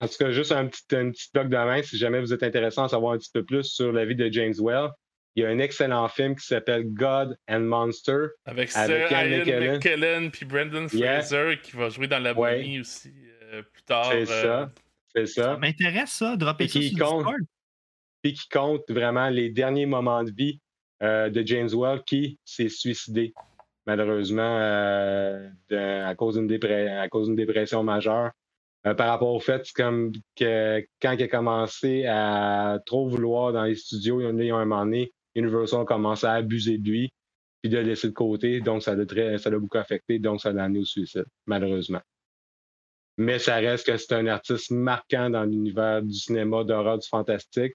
En tout cas, juste un petit, un petit bloc de main, si jamais vous êtes intéressé à en savoir un petit peu plus sur la vie de James Well. Il y a un excellent film qui s'appelle God and Monster. Avec, Avec Sir Ian McKellen. McKellen puis Brendan Yeah. Fraser qui va jouer dans la Ouais. aussi euh, plus tard. C'est euh, ça. C'est Ça ça. m'intéresse, ça. Dropper Et ça qui sur compte. Discord. Puis qui compte vraiment les derniers moments de vie euh, de James Well qui s'est suicidé, malheureusement, euh, à, cause d'une dépression majeure. Euh, par rapport au fait comme que quand il a commencé à trop vouloir dans les studios, il y y a un moment donné, Universal a commencé à abuser de lui, puis de le laisser de côté. Donc, ça l'a ça l'a beaucoup affecté, donc ça l'a amené au suicide, malheureusement. Mais ça reste que c'est un artiste marquant dans l'univers du cinéma, d'horreur, du fantastique,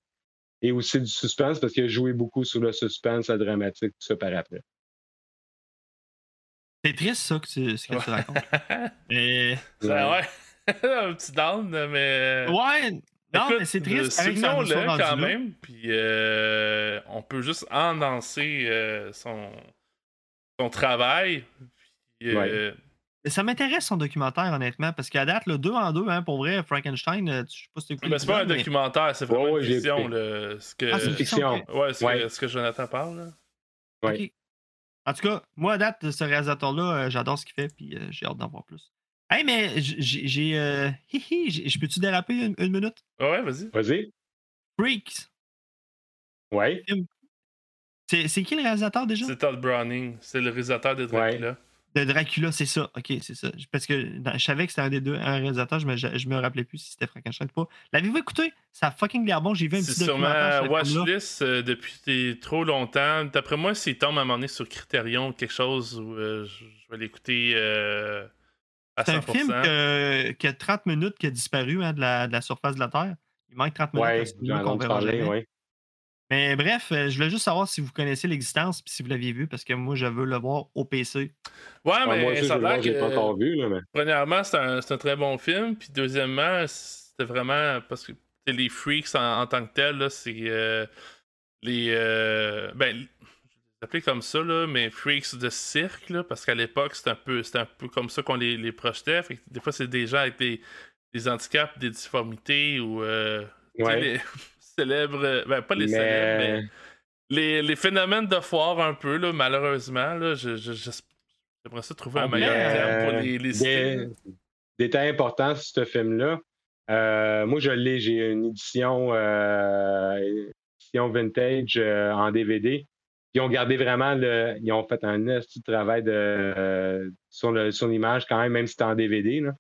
et aussi du suspense, parce qu'il a joué beaucoup sur le suspense, la dramatique, tout ça par après. C'est triste, ça, que tu, ce que tu racontes. Mais... Ça, ouais. un petit down, mais. Ouais, non, Écoute, mais c'est triste. euh, rendu quand là. même, puis euh, on peut juste endanser euh, son, son travail. Puis, euh, Ça m'intéresse son documentaire, honnêtement, parce qu'à date, le 2 en 2, hein, pour vrai, Frankenstein, euh, je sais pas si t'as écouté mais c'est pas un mais- documentaire, c'est vraiment Ouais, ouais, une fiction. là, ce que, Ah, c'est une fiction. ouais, ce, que, Ouais. ce que Jonathan parle. Là. Ouais. Ok. En tout cas, moi, à date, ce réalisateur-là, euh, j'adore ce qu'il fait, puis euh, j'ai hâte d'en voir plus. Hey, mais j'ai. euh, hi, hi, j'ai- Je peux-tu déraper une, une minute? Ouais, ouais, vas-y. Vas-y. Freaks! Ouais. C'est c'est qui le réalisateur déjà? C'est Todd Browning, c'est le réalisateur de Dracula. De Dracula, c'est ça. Ok, c'est ça. Parce que dans- je savais que c'était un des deux, un réalisateur, je me, je, je me rappelais plus si c'était Frankenstein ou pas. L'avez-vous écouté? Ça a fucking l'air bon. J'ai vu un C'est petit documentaire. sur ce film-là. Watchlist euh, depuis trop longtemps. D'après moi, s'il tombe à un moment donné sur Criterion ou quelque chose où euh, je je vais l'écouter euh, à 100%. C'est un film que- qui a 30 minutes qui a disparu hein, de, la, de la surface de la Terre. Il manque 30 minutes. Ouais, qu'on verra jamais. ouais. Mais bref, euh, je voulais juste savoir si vous connaissez l'existence puis si vous l'aviez vu parce que moi, je veux le voir au PC. Ouais, Ouais, mais moi aussi, ça a que- pas encore vu, là, mais. Premièrement, c'est un, c'est un très bon film. Puis deuxièmement, c'était vraiment parce que les freaks en, en tant que tels, là, c'est euh, les. euh, ben, je vais les appeler comme ça, là, mais freaks de cirque, là, parce qu'à l'époque, c'était un, peu, c'était un peu comme ça qu'on les, les projetait. Fait que des fois, c'est des gens avec des, des handicaps, des difformités ou. euh, Ouais. les célèbres. Ben, pas les célèbres, mais les, les phénomènes de foire un peu, là, malheureusement. Là, je, je- j'es- j'aimerais ça trouver un meilleur terme pour euh, les, les Des-. Détail important sur ce film-là. Euh, moi, je l'ai, j'ai une édition, euh, édition vintage euh, en DVD. Ils ont gardé vraiment le. Ils ont fait un petit travail de, euh, sur, le, sur l'image quand même, même si c'est en DVD. là.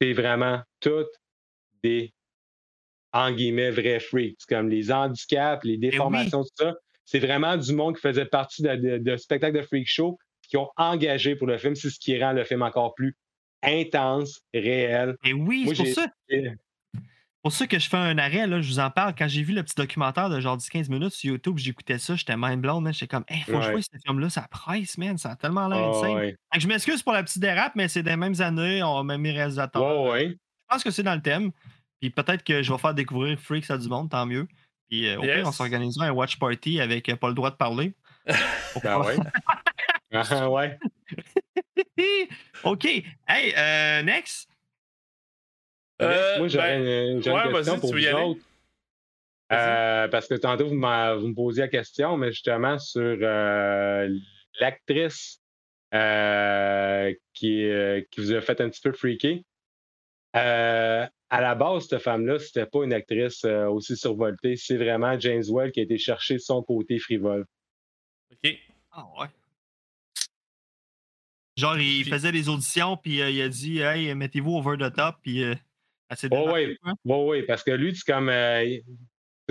C'est vraiment toutes des en guillemets vrais freaks, comme les handicaps, les déformations, tout ça. C'est vraiment du monde qui faisait partie de, de, de spectacles de freak show qui ont engagé pour le film. C'est ce qui rend le film encore plus intense, réel. Et oui, Moi, c'est pour ça. Pour ça que je fais un arrêt, là, je vous en parle. Quand j'ai vu le petit documentaire de genre 10-15 minutes sur YouTube, j'écoutais ça, j'étais mind blown. J'étais comme, hey, faut Ouais. jouer ce film-là, ça presse, man. Ça a tellement l'air Ah, insane. ouais. Je m'excuse pour la petite dérape, mais c'est des mêmes années, on a même les réalisateurs. Ouais. Je pense que c'est dans le thème. Puis peut-être que je vais faire découvrir Freaks à du monde, tant mieux. Puis euh, au Yes. pire, on s'organisera un watch party avec euh, pas le droit de parler. Ben ouais. Ah, ouais. OK. Hey, euh, next. Euh, Moi, j'aurais ben, une, ouais, question pour y aller? autres. Euh, parce que tantôt, vous, me posiez la question, mais justement sur euh, l'actrice euh, qui, euh, qui vous a fait un petit peu freaker. Euh, à la base, cette femme-là, c'était pas une actrice euh, aussi survoltée. C'est vraiment James Well qui a été chercher son côté frivole. ok. Ah ouais. Genre, il Puis- faisait des auditions, puis euh, il a dit Hey, mettez-vous over the top, puis euh, s'est Oh, ouais. quoi. Oui, oui, parce que lui, c'est comme. euh,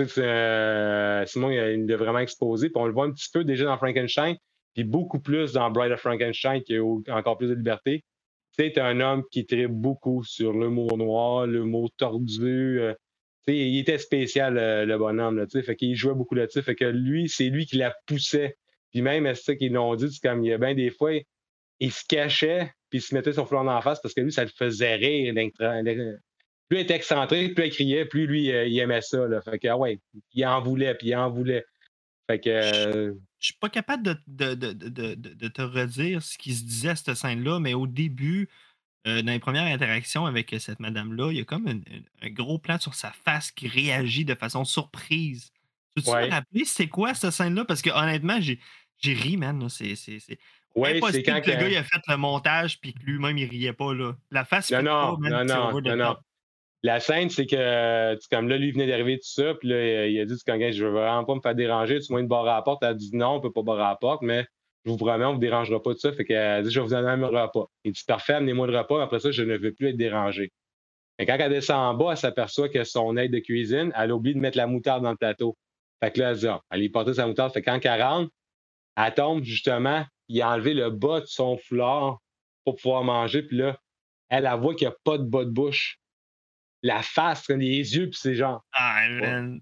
euh, Simon, il, il l'a vraiment exposé. Puis on le voit un petit peu déjà dans Frankenstein, puis beaucoup plus dans Bride of Frankenstein, qui a encore plus de liberté. C'est un homme qui tripe beaucoup sur l'humour noir, l'humour tordu. euh, il était spécial, euh, le bonhomme. Là, fait qu'il jouait beaucoup là-dessus. Fait que lui, c'est lui qui la poussait. Puis même, c'est ça qu'ils l'ont dit, c'est comme il y a bien des fois, il se cachait, puis il se mettait son flanc en face parce que lui, ça le faisait rire. l'intra- plus il était excentré, plus il criait, plus lui, euh, il aimait ça. Fait que, ah ouais, il en voulait, puis il en voulait. Fait que, euh, Je suis pas capable de, de, de, de, te redire ce qui se disait à cette scène-là, mais au début, euh, dans les premières interactions avec euh, cette madame-là, il y a comme un, gros plan sur sa face qui réagit de façon surprise. Peux-tu Ouais. me rappeler c'est quoi cette scène-là? Parce que honnêtement, j'ai j'ai ri, man. C'est c'est- c'est ouais, impossible quand que le gars il a fait le montage puis que lui-même il riait pas. Là. La face Non, non, pas, man, non, non, non, non. La scène, c'est que, comme là, lui venait d'arriver tout ça, puis là, il a dit, je veux vraiment pas me faire déranger, tu moins de barrer à la porte. Elle a dit non, on peut pas barrer à la porte, mais je vous promets, on vous dérangera pas de ça. Fait qu'elle a dit, je vais vous donner un repas. Il dit, parfait, amenez-moi le repas, après ça, je ne veux plus être dérangé. Et quand elle descend en bas, elle s'aperçoit que son aide de cuisine, elle a oublié de mettre la moutarde dans le plateau. Fait que là, elle dit, ah, elle est portée sa moutarde. Fait que quand elle rentre, elle tombe, justement, il a enlevé le bas de son foulard pour pouvoir manger, puis là, elle, elle voit qu'il n'y a pas de bas de bouche. La face, comme les yeux, puis c'est genre. Ah, man.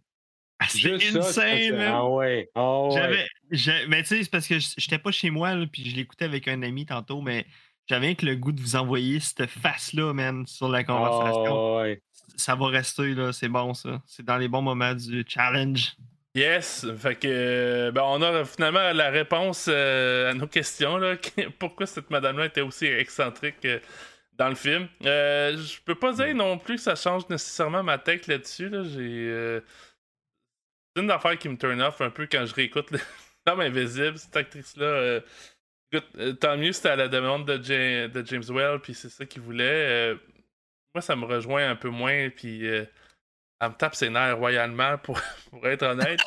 Ah, C'est insane, man. Ah ouais. Ah ouais. J'avais. Mais tu sais, c'est parce que j'étais pas chez moi, là, puis je l'écoutais avec un ami tantôt, mais j'avais que le goût de vous envoyer cette face-là, man, sur la conversation. Ah ouais. Ça va rester, là, c'est bon, ça. C'est dans les bons moments du challenge. Yes, fait que ben, on a finalement la réponse euh, à nos questions là. Pourquoi cette madame-là était aussi excentrique euh, dans le film Euh, Je peux pas dire non plus que ça change nécessairement ma tête là-dessus. Là. J'ai euh, c'est une affaire qui me turn off un peu quand je réécoute L'homme invisible, cette actrice-là. euh, tant mieux c'était à la demande de, Ja- de James Well, puis c'est ça qu'il voulait. Moi, ça me rejoint un peu moins, puis elle me tape ses nerfs royalement, pour, pour être honnête.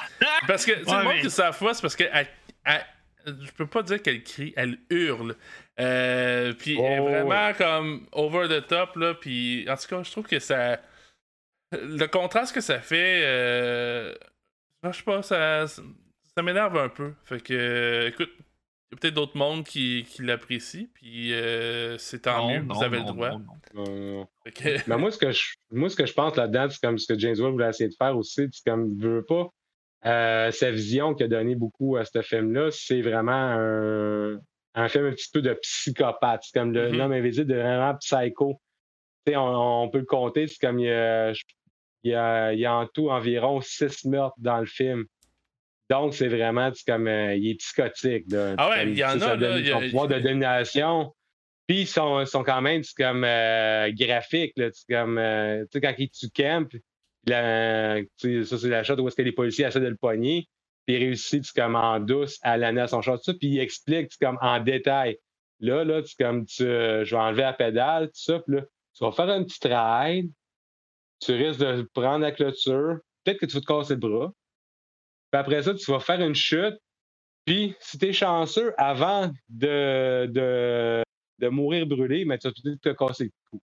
Parce que, tu sais, Ouais, le monde mais- qui s'en fout, c'est parce que elle- elle- je peux pas dire qu'elle crie, elle hurle. Euh, puis elle est Oh, vraiment comme over the top, là. Puis en tout cas, je trouve que ça. Le contraste que ça fait, euh, je sais pas, ça, ça m'énerve un peu. Fait que, écoute, il y a peut-être d'autres mondes qui, qui l'apprécient, puis euh, c'est tant Non, mieux, non, vous avez non, le droit. non, non. Euh, Mais moi, ce que je, moi, ce que je pense là-dedans, c'est comme ce que James Webb voulait essayer de faire aussi, c'est comme, il veut pas. Euh, sa vision qu'il a donné beaucoup à ce film-là, c'est vraiment un, un film un petit peu de psychopathe. C'est comme le- Mhm. l'homme invisible de vraiment psycho. On, on peut le compter, c'est comme il y, a, il, y a, il y a en tout environ six meurtres dans le film. Donc, c'est vraiment c'est comme euh, il est psychotique. là. Ah ouais, il y en a, là, y a- son pouvoir de domination. Puis ils sont, sont quand même c'est comme euh, graphiques. Là, c'est comme euh, tu sais, quand il tue Kemp, la- tu ça c'est la shot où est-ce que les policiers essaient le pogner. Puis il réussit c'est comme en douce à l'année à son tout ça, puis il explique c'est comme en détail. Là, là, tu comme tu, euh, je vais enlever la pédale, tout ça, puis là, tu vas faire un petit ride, tu risques de prendre la clôture, peut-être que tu vas te casser le bras. Puis après ça, tu vas faire une chute. Puis, si tu es chanceux, avant de, de, de mourir brûlé, mais tu vas peut-être te casser le cou.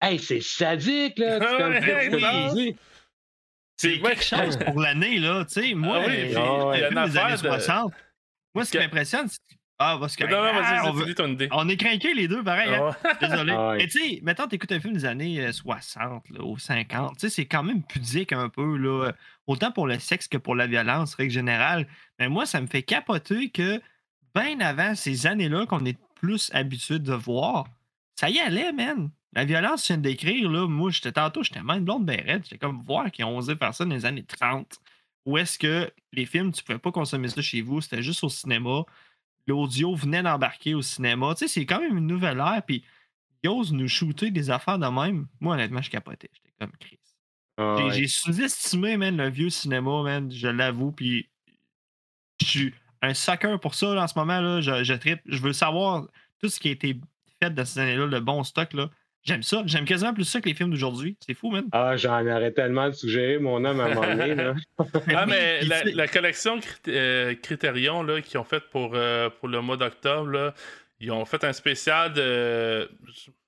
Hey, c'est sadique, là! Tu dis. C'est quelque chose pour l'année, là. Tu sais, moi, Ah euh, les années affaire de- 60. Moi, ce qui que- m'impressionne, c'est Ah, parce que. Non, non, Ah, vas-y, on, vas-y, veut- ton idée. on est craqués les deux, pareil. hein? Ah, Désolé. Ah. Mais tu sais, mettons, t'écoutes un film des années euh, 60 là, ou 50. Tu sais, c'est quand même pudique un peu, là. Autant pour le sexe que pour la violence, règle générale. Mais moi, ça me fait capoter que, bien avant ces années-là qu'on est plus habitué de voir, ça y allait, man. La violence, je viens d'écrire, là. Moi, j'étais tantôt, j'étais même blonde raide. J'étais comme voir qu'ils ont osé faire ça dans les années 30. Où est-ce que les films, tu pouvais pas consommer ça chez vous, c'était juste au cinéma. L'audio venait d'embarquer au cinéma. Tu sais, c'est quand même une nouvelle ère. Puis, ils osent nous shooter des affaires de même. Moi, honnêtement, je capotais. J'étais comme Chris. Ah, J'ai ouais. sous-estimé, man, le vieux cinéma, man. Je l'avoue. Puis, je suis un sucker pour ça, là, en ce moment. Là, je. Je veux savoir tout ce qui a été fait de ces années-là, le bon stock. là. J'aime ça. J'aime quasiment plus ça que les films d'aujourd'hui. C'est fou, man. Ah, j'en aurais tellement suggéré mon homme à un moment donné. Là. Ah, Oui, mais la, collection Crit- euh, Criterion là, qu'ils ont fait pour, euh, pour le mois d'octobre, ils ont fait un spécial de.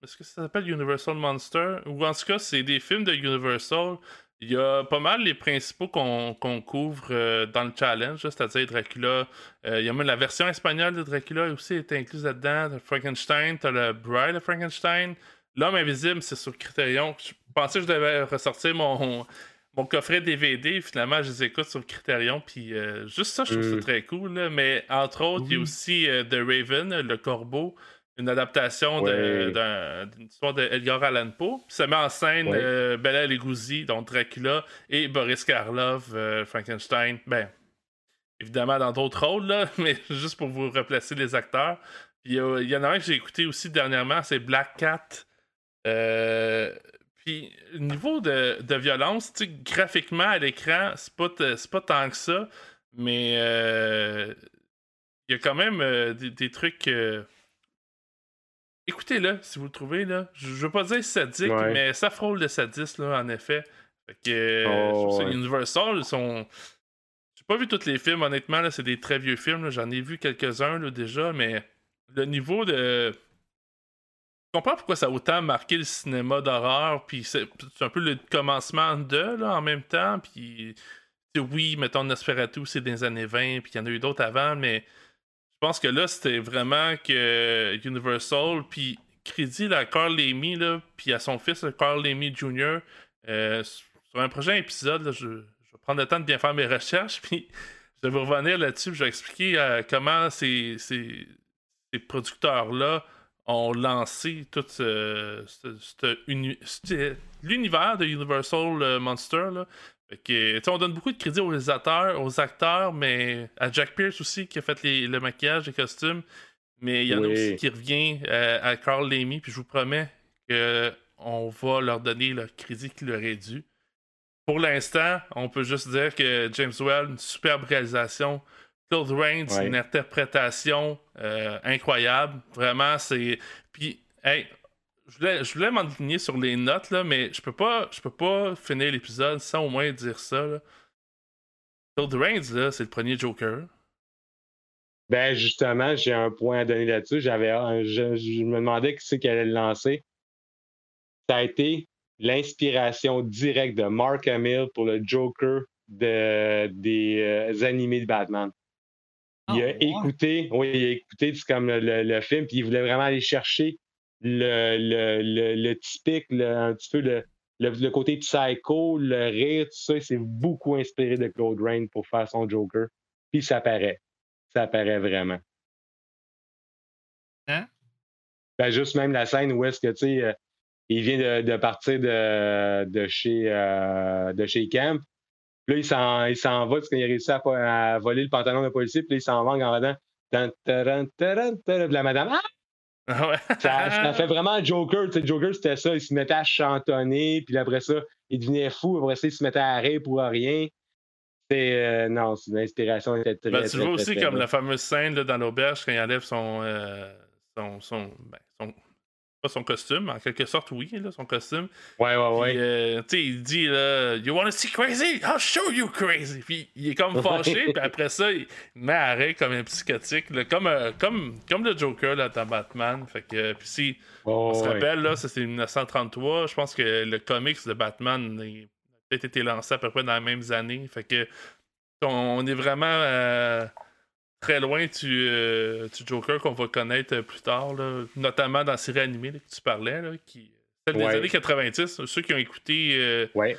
Est-ce que ça s'appelle Universal Monster? Ou en tout cas, c'est des films de Universal. Il y a pas mal les principaux qu'on qu'on couvre euh, dans le challenge, c'est-à-dire Dracula. Euh, il y a même la version espagnole de Dracula aussi est incluse là-dedans. Frankenstein, t'as le Bride de Frankenstein. L'homme invisible, c'est sur Criterion. Je pensais que je devais ressortir mon, mon coffret DVD. Finalement, je les écoute sur Criterion. Puis euh, juste ça, je trouve ça très cool. là. Mais entre autres, il y a aussi euh, The Raven, le corbeau, une adaptation Ouais. d'une histoire d'Edgar Allan Poe. Puis ça met en scène Ouais. euh, Bela Lugosi, donc Dracula, et Boris Karloff, euh, Frankenstein. Ben, évidemment dans d'autres rôles, là, mais juste pour vous replacer les acteurs. Puis euh, il y en a un que j'ai écouté aussi dernièrement, c'est Black Cat. Euh, puis, au niveau de, de violence, graphiquement à l'écran, c'est pas, pas tant que ça, mais euh, il y a quand même euh, des, des trucs. Écoutez-le si vous le trouvez. Là. Je, je veux pas dire sadique, Ouais. mais ça frôle le sadisme, là, en effet. Fait que, Oh, ouais. Universal, ils sont. J'ai pas vu tous les films, honnêtement, là, c'est des très vieux films. là. J'en ai vu quelques-uns là, déjà, mais le niveau de. Je comprends pourquoi ça a autant marqué le cinéma d'horreur, puis c'est un peu le commencement de, là, en même temps, puis oui, mettons Nosferatu, c'est des années 20, puis il y en a eu d'autres avant, mais je pense que là, c'était vraiment que Universal, puis crédit à Carl Lamy, là, puis à son fils, Carl Lamy Jr., euh, sur un prochain épisode, je, vais prendre le temps de bien faire mes recherches, puis je vais revenir là-dessus, je vais expliquer euh, comment ces, ces producteurs-là ont lancé tout ce, ce- l'univers de Universal euh, Monster. Là. Fait que, tu sais, on donne beaucoup de crédit aux réalisateurs, aux acteurs, mais à Jack Pierce aussi qui a fait les- le maquillage, les costumes. Mais il y en a aussi qui revient euh, à Carl Lamy, puis je vous promets qu'on va leur donner le crédit qu'il leur est dû. Pour l'instant, on peut juste dire que James Well, une superbe réalisation. Claude Rains, Ouais. une interprétation euh, incroyable. Vraiment, c'est. Puis, hey, je voulais, je voulais m'enligner sur les notes, là, mais je peux pas, je peux pas finir l'épisode sans au moins dire ça. Là. Rains, là, c'est le premier Joker. Ben justement, j'ai un point à donner là-dessus. J'avais, je, je me demandais qui c'est qui allait le lancer. Ça a été l'inspiration directe de Mark Hamill pour le Joker de, des euh, animés de Batman. Il Ah, a ouais. écouté, oui, il a écouté c'est comme le, le- le film, puis il voulait vraiment aller chercher le, typique, le- un petit peu le, côté psycho, le rire, tout ça. Il s'est beaucoup inspiré de Claude Rain pour faire son Joker. Puis ça paraît. Ça paraît vraiment. Hein? Ben, juste même la scène où est-ce que, tu sais, euh, il vient de, de partir de, de, chez, euh, de chez Camp. Puis là, il s'en, il s'en va parce qu'il a réussi à, voler le pantalon de policier. Puis là, il s'en va en. Puis la madame, ah! Ah ouais. Ça, ça fait vraiment Joker. Tu sais, Joker, c'était ça. Il se mettait à chantonner. Puis après ça, il devenait fou. Après ça, il se mettait à rire pour rien. C'est, euh, non, c'est l'inspiration était très, Ben, tu vois aussi très comme la fameuse scène là, dans l'auberge quand il enlève son, euh, son, son, ben, son- son costume, en quelque sorte, oui, là, son costume. Ouais, ouais, ouais. Euh, tu sais, il dit là, You wanna see crazy? I'll show you crazy. Puis il est comme fâché, puis après ça, il met à arrêt comme un psychotique, là, comme, euh, comme, comme le Joker là, dans Batman. Fait que, puis si on se ouais. rappelle, là, c'était 1933, je pense que le comics de Batman il a peut-être été lancé à peu près dans les mêmes années. Fait que on est vraiment euh, très loin du, euh, du Joker qu'on va connaître plus tard, là, notamment dans la série animée là, que tu parlais, là, qui celle des Ouais. années 90. Ceux qui ont écouté, euh, Ouais.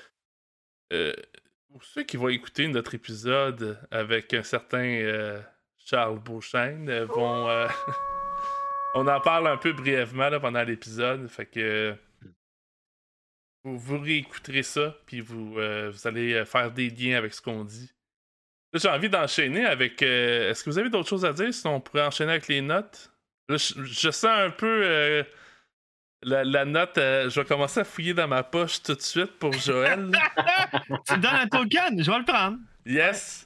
euh, ou ceux qui vont écouter notre épisode avec un certain euh, Charles Beauchesne euh, vont. euh, on en parle un peu brièvement pendant l'épisode. Fait que. Vous, vous réécouterez ça, puis vous, euh, vous allez euh, faire des liens avec ce qu'on dit. Là, j'ai envie d'enchaîner avec. euh, Est-ce que vous avez d'autres choses à dire? Sinon, on pourrait enchaîner avec les notes. Là, je, je sens un peu euh, la, la note. euh, je vais commencer à fouiller dans ma poche tout de suite pour Joël. Tu me donnes un token, je vais le prendre. yes!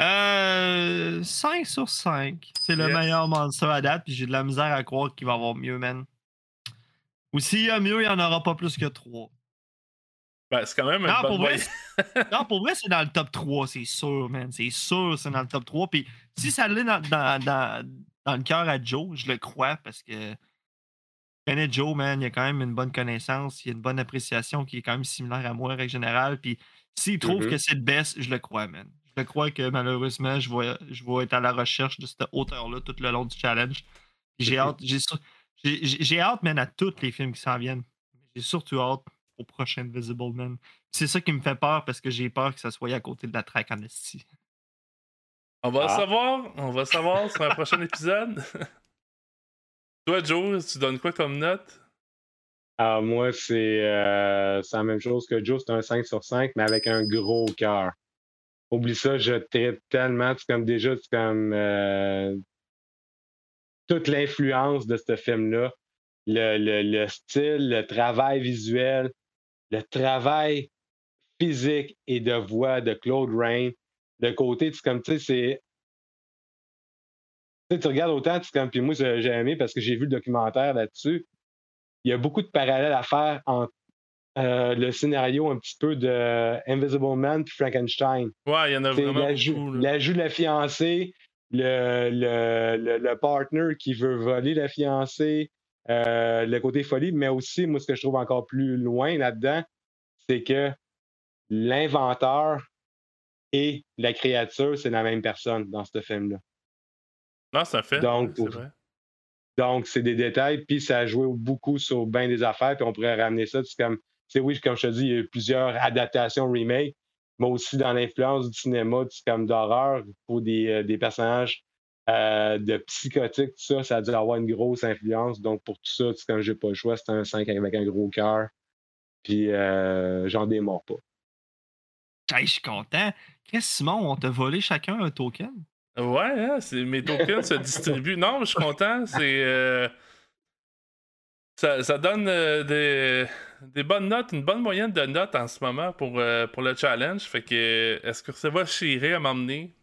Euh, 5 sur 5. C'est le Yes. meilleur monster à date, puis j'ai de la misère à croire qu'il va avoir mieux, man. Ou s'il y a mieux, il n'y en aura pas plus que 3. Ben, c'est quand même une Non, bonne pour vrai, moyenne. non, pour vrai, c'est dans le top 3, c'est sûr, man. C'est sûr, c'est dans le top 3. Puis si ça l'est dans, dans, dans, dans le cœur à Joe, je le crois parce que je connais Joe, man. Il a quand même une bonne connaissance, il a une bonne appréciation qui est quand même similaire à moi, en règle générale. Puis s'il trouve Mhm. que c'est le best, je le crois, man. Je le crois que malheureusement, je vais, je vais être à la recherche de cette hauteur-là tout le long du challenge. J'ai hâte, j'ai- j'ai- j'ai hâte, man, à tous les films qui s'en viennent. J'ai surtout hâte au prochain Invisible Man. C'est ça qui me fait peur parce que j'ai peur que ça soit à côté de la track en esti. On va le Ah. savoir. On va le savoir sur un prochain épisode. Toi, Joe, tu donnes quoi comme note? Alors, moi, c'est euh, c'est la même chose que Joe, c'est un 5 sur 5, mais avec un gros cœur. Oublie ça, je traite tellement, c'est comme déjà, c'est comme euh, toute l'influence de ce film-là, le, le, le style, le travail visuel, le travail physique et de voix de Claude Rain, le côté, c'est comme, tu sais, c'est. Tu sais, tu regardes autant, c'est comme, puis moi, j'ai aimé parce que j'ai vu le documentaire là-dessus il y a beaucoup de parallèles à faire entre euh, le scénario un petit peu de Invisible Man puis Frankenstein. Ouais, il y en a vraiment beaucoup. l'ajout de la fiancée, le, le, le, le partner qui veut voler la fiancée, euh, le côté folie, mais aussi, moi, ce que je trouve encore plus loin là-dedans, c'est que l'inventeur et la créature, c'est la même personne dans ce film-là. Non, c'est un fait. Donc, c'est vrai. Donc, c'est des détails, puis ça a joué beaucoup sur bien des affaires, puis on pourrait ramener ça. C'est comme, c'est oui, comme je te dis, il y a eu plusieurs adaptations, remakes, mais aussi dans l'influence du cinéma, du- comme d'horreur, pour des, euh, des personnages euh, de psychotiques, tout ça, ça a dû avoir une grosse influence. Donc, pour tout ça, comme j'ai pas le choix, c'est un 5 avec un gros cœur, puis euh, j'en démords pas. Hey, je suis content. Qu'est-ce, Simon, on t'a volé chacun un token? Ouais, hein, c'est- mes tokens se distribuent. Non, je suis content. C'est. euh, Ça, ça donne euh, des, des bonnes notes, une bonne moyenne de notes en ce moment pour, euh, pour le challenge. Fait que est-ce que ça va chirer à m'emmener?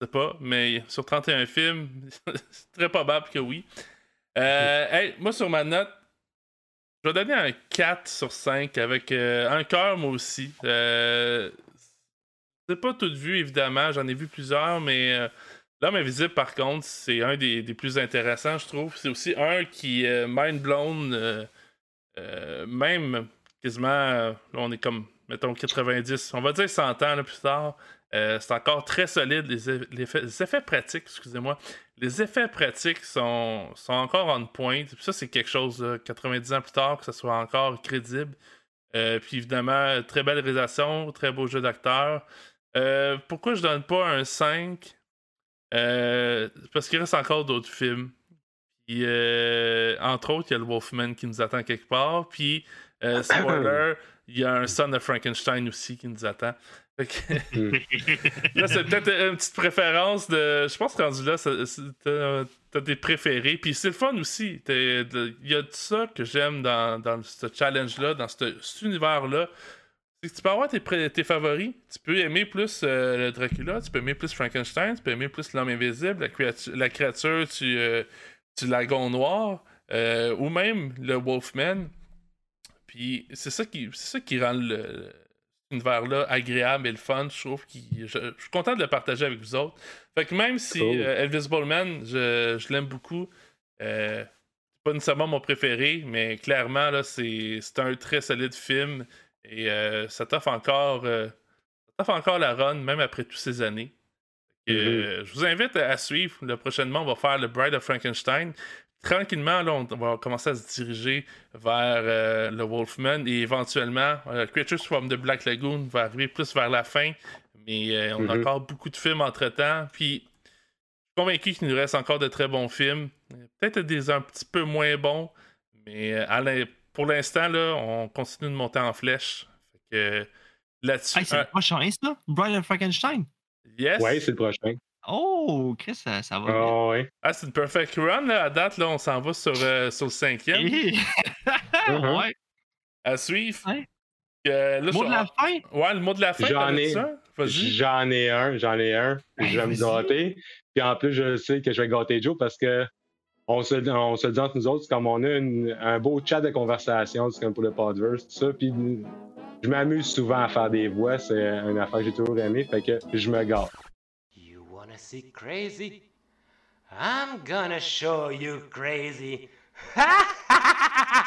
Je sais pas, mais sur 31 films, c'est très probable que oui. Euh, hey, moi sur ma note, je vais donner un 4 sur 5 avec euh, un cœur moi aussi. Euh, c'est pas tout vu, évidemment. J'en ai vu plusieurs, mais euh, L'homme invisible, par contre, c'est un des, des plus intéressants, je trouve. C'est aussi un qui est mind blown, même quasiment. là, on est comme, mettons, 90, on va dire 100 ans là, plus tard. Euh, c'est encore très solide. Les, eff- les effets, les effets pratiques, excusez-moi. Les effets pratiques sont, sont encore on point. Puis ça, c'est quelque chose, là, 90 ans plus tard, que ça soit encore crédible. Euh, puis évidemment, très belle réalisation, très beau jeu d'acteur. Euh, pourquoi je donne pas un 5 Euh, Parce qu'il reste encore d'autres films. Puis, euh, entre autres, il y a le Wolfman qui nous attend quelque part. Puis, euh, spoiler, il y a un Son of Frankenstein aussi qui nous attend. Que- là, c'est peut-être une petite préférence de. Je pense que rendu là, t'as des préférés. Puis c'est le fun aussi. Il y a de ça que j'aime dans, dans ce challenge-là, dans ce- cet univers-là. C'est que tu peux avoir tes, pré- tes favoris. Tu peux aimer plus euh, le Dracula, tu peux aimer plus Frankenstein, tu peux aimer plus l'homme invisible, la créature, la créature du, euh, du lagon noir, euh, ou même le Wolfman. Puis c'est ça qui c'est ça qui rend le, univers-là agréable et le fun. Je trouve que je, je suis content de le partager avec vous autres. Fait que même si Cool. euh, Invisible Man, je, je l'aime beaucoup, euh, c'est pas nécessairement mon préféré, mais clairement, là, c'est, c'est un très solide film et euh, ça t'offre encore, euh, ça encore la run, même après toutes ces années. Euh, je vous invite à, suivre. Là, prochainement, on va faire le Bride of Frankenstein. Tranquillement, là, on, va commencer à se diriger vers euh, le Wolfman et éventuellement, euh, Creatures from the Black Lagoon va arriver plus vers la fin. Mais on a Mhm. encore beaucoup de films entre-temps. Puis, je suis convaincu qu'il nous reste encore de très bons films. Peut-être des un petit peu moins bons. Mais l'in- pour l'instant, là, on continue de monter en flèche. Fait que, là-dessus, Hey, c'est un- le prochain, ça? Bride of Frankenstein? yes. Ouais, c'est le prochain. Oh, Chris, ça, ça va. Ah ouais. Ah, c'est une perfect run, là. À date, là, on s'en va sur, euh, sur le cinquième. vite. Mhm. ouais. À suivre. Ouais. Euh, là, Mot de la fin? Ouais, le mot de la fin, J'en ai- ça? Vas-y. J'en ai un, j'en ai un. Hey, je vais me gâter. Puis en plus, je sais que je vais gâter Joe parce que on se, on se dit entre nous autres, c'est comme on a une- un beau chat de conversation, c'est comme pour le Podverse, tout ça. Puis je m'amuse souvent à faire des voix, c'est une affaire que j'ai toujours aimé, fait que je me gâte. crazy? I'm gonna show you crazy.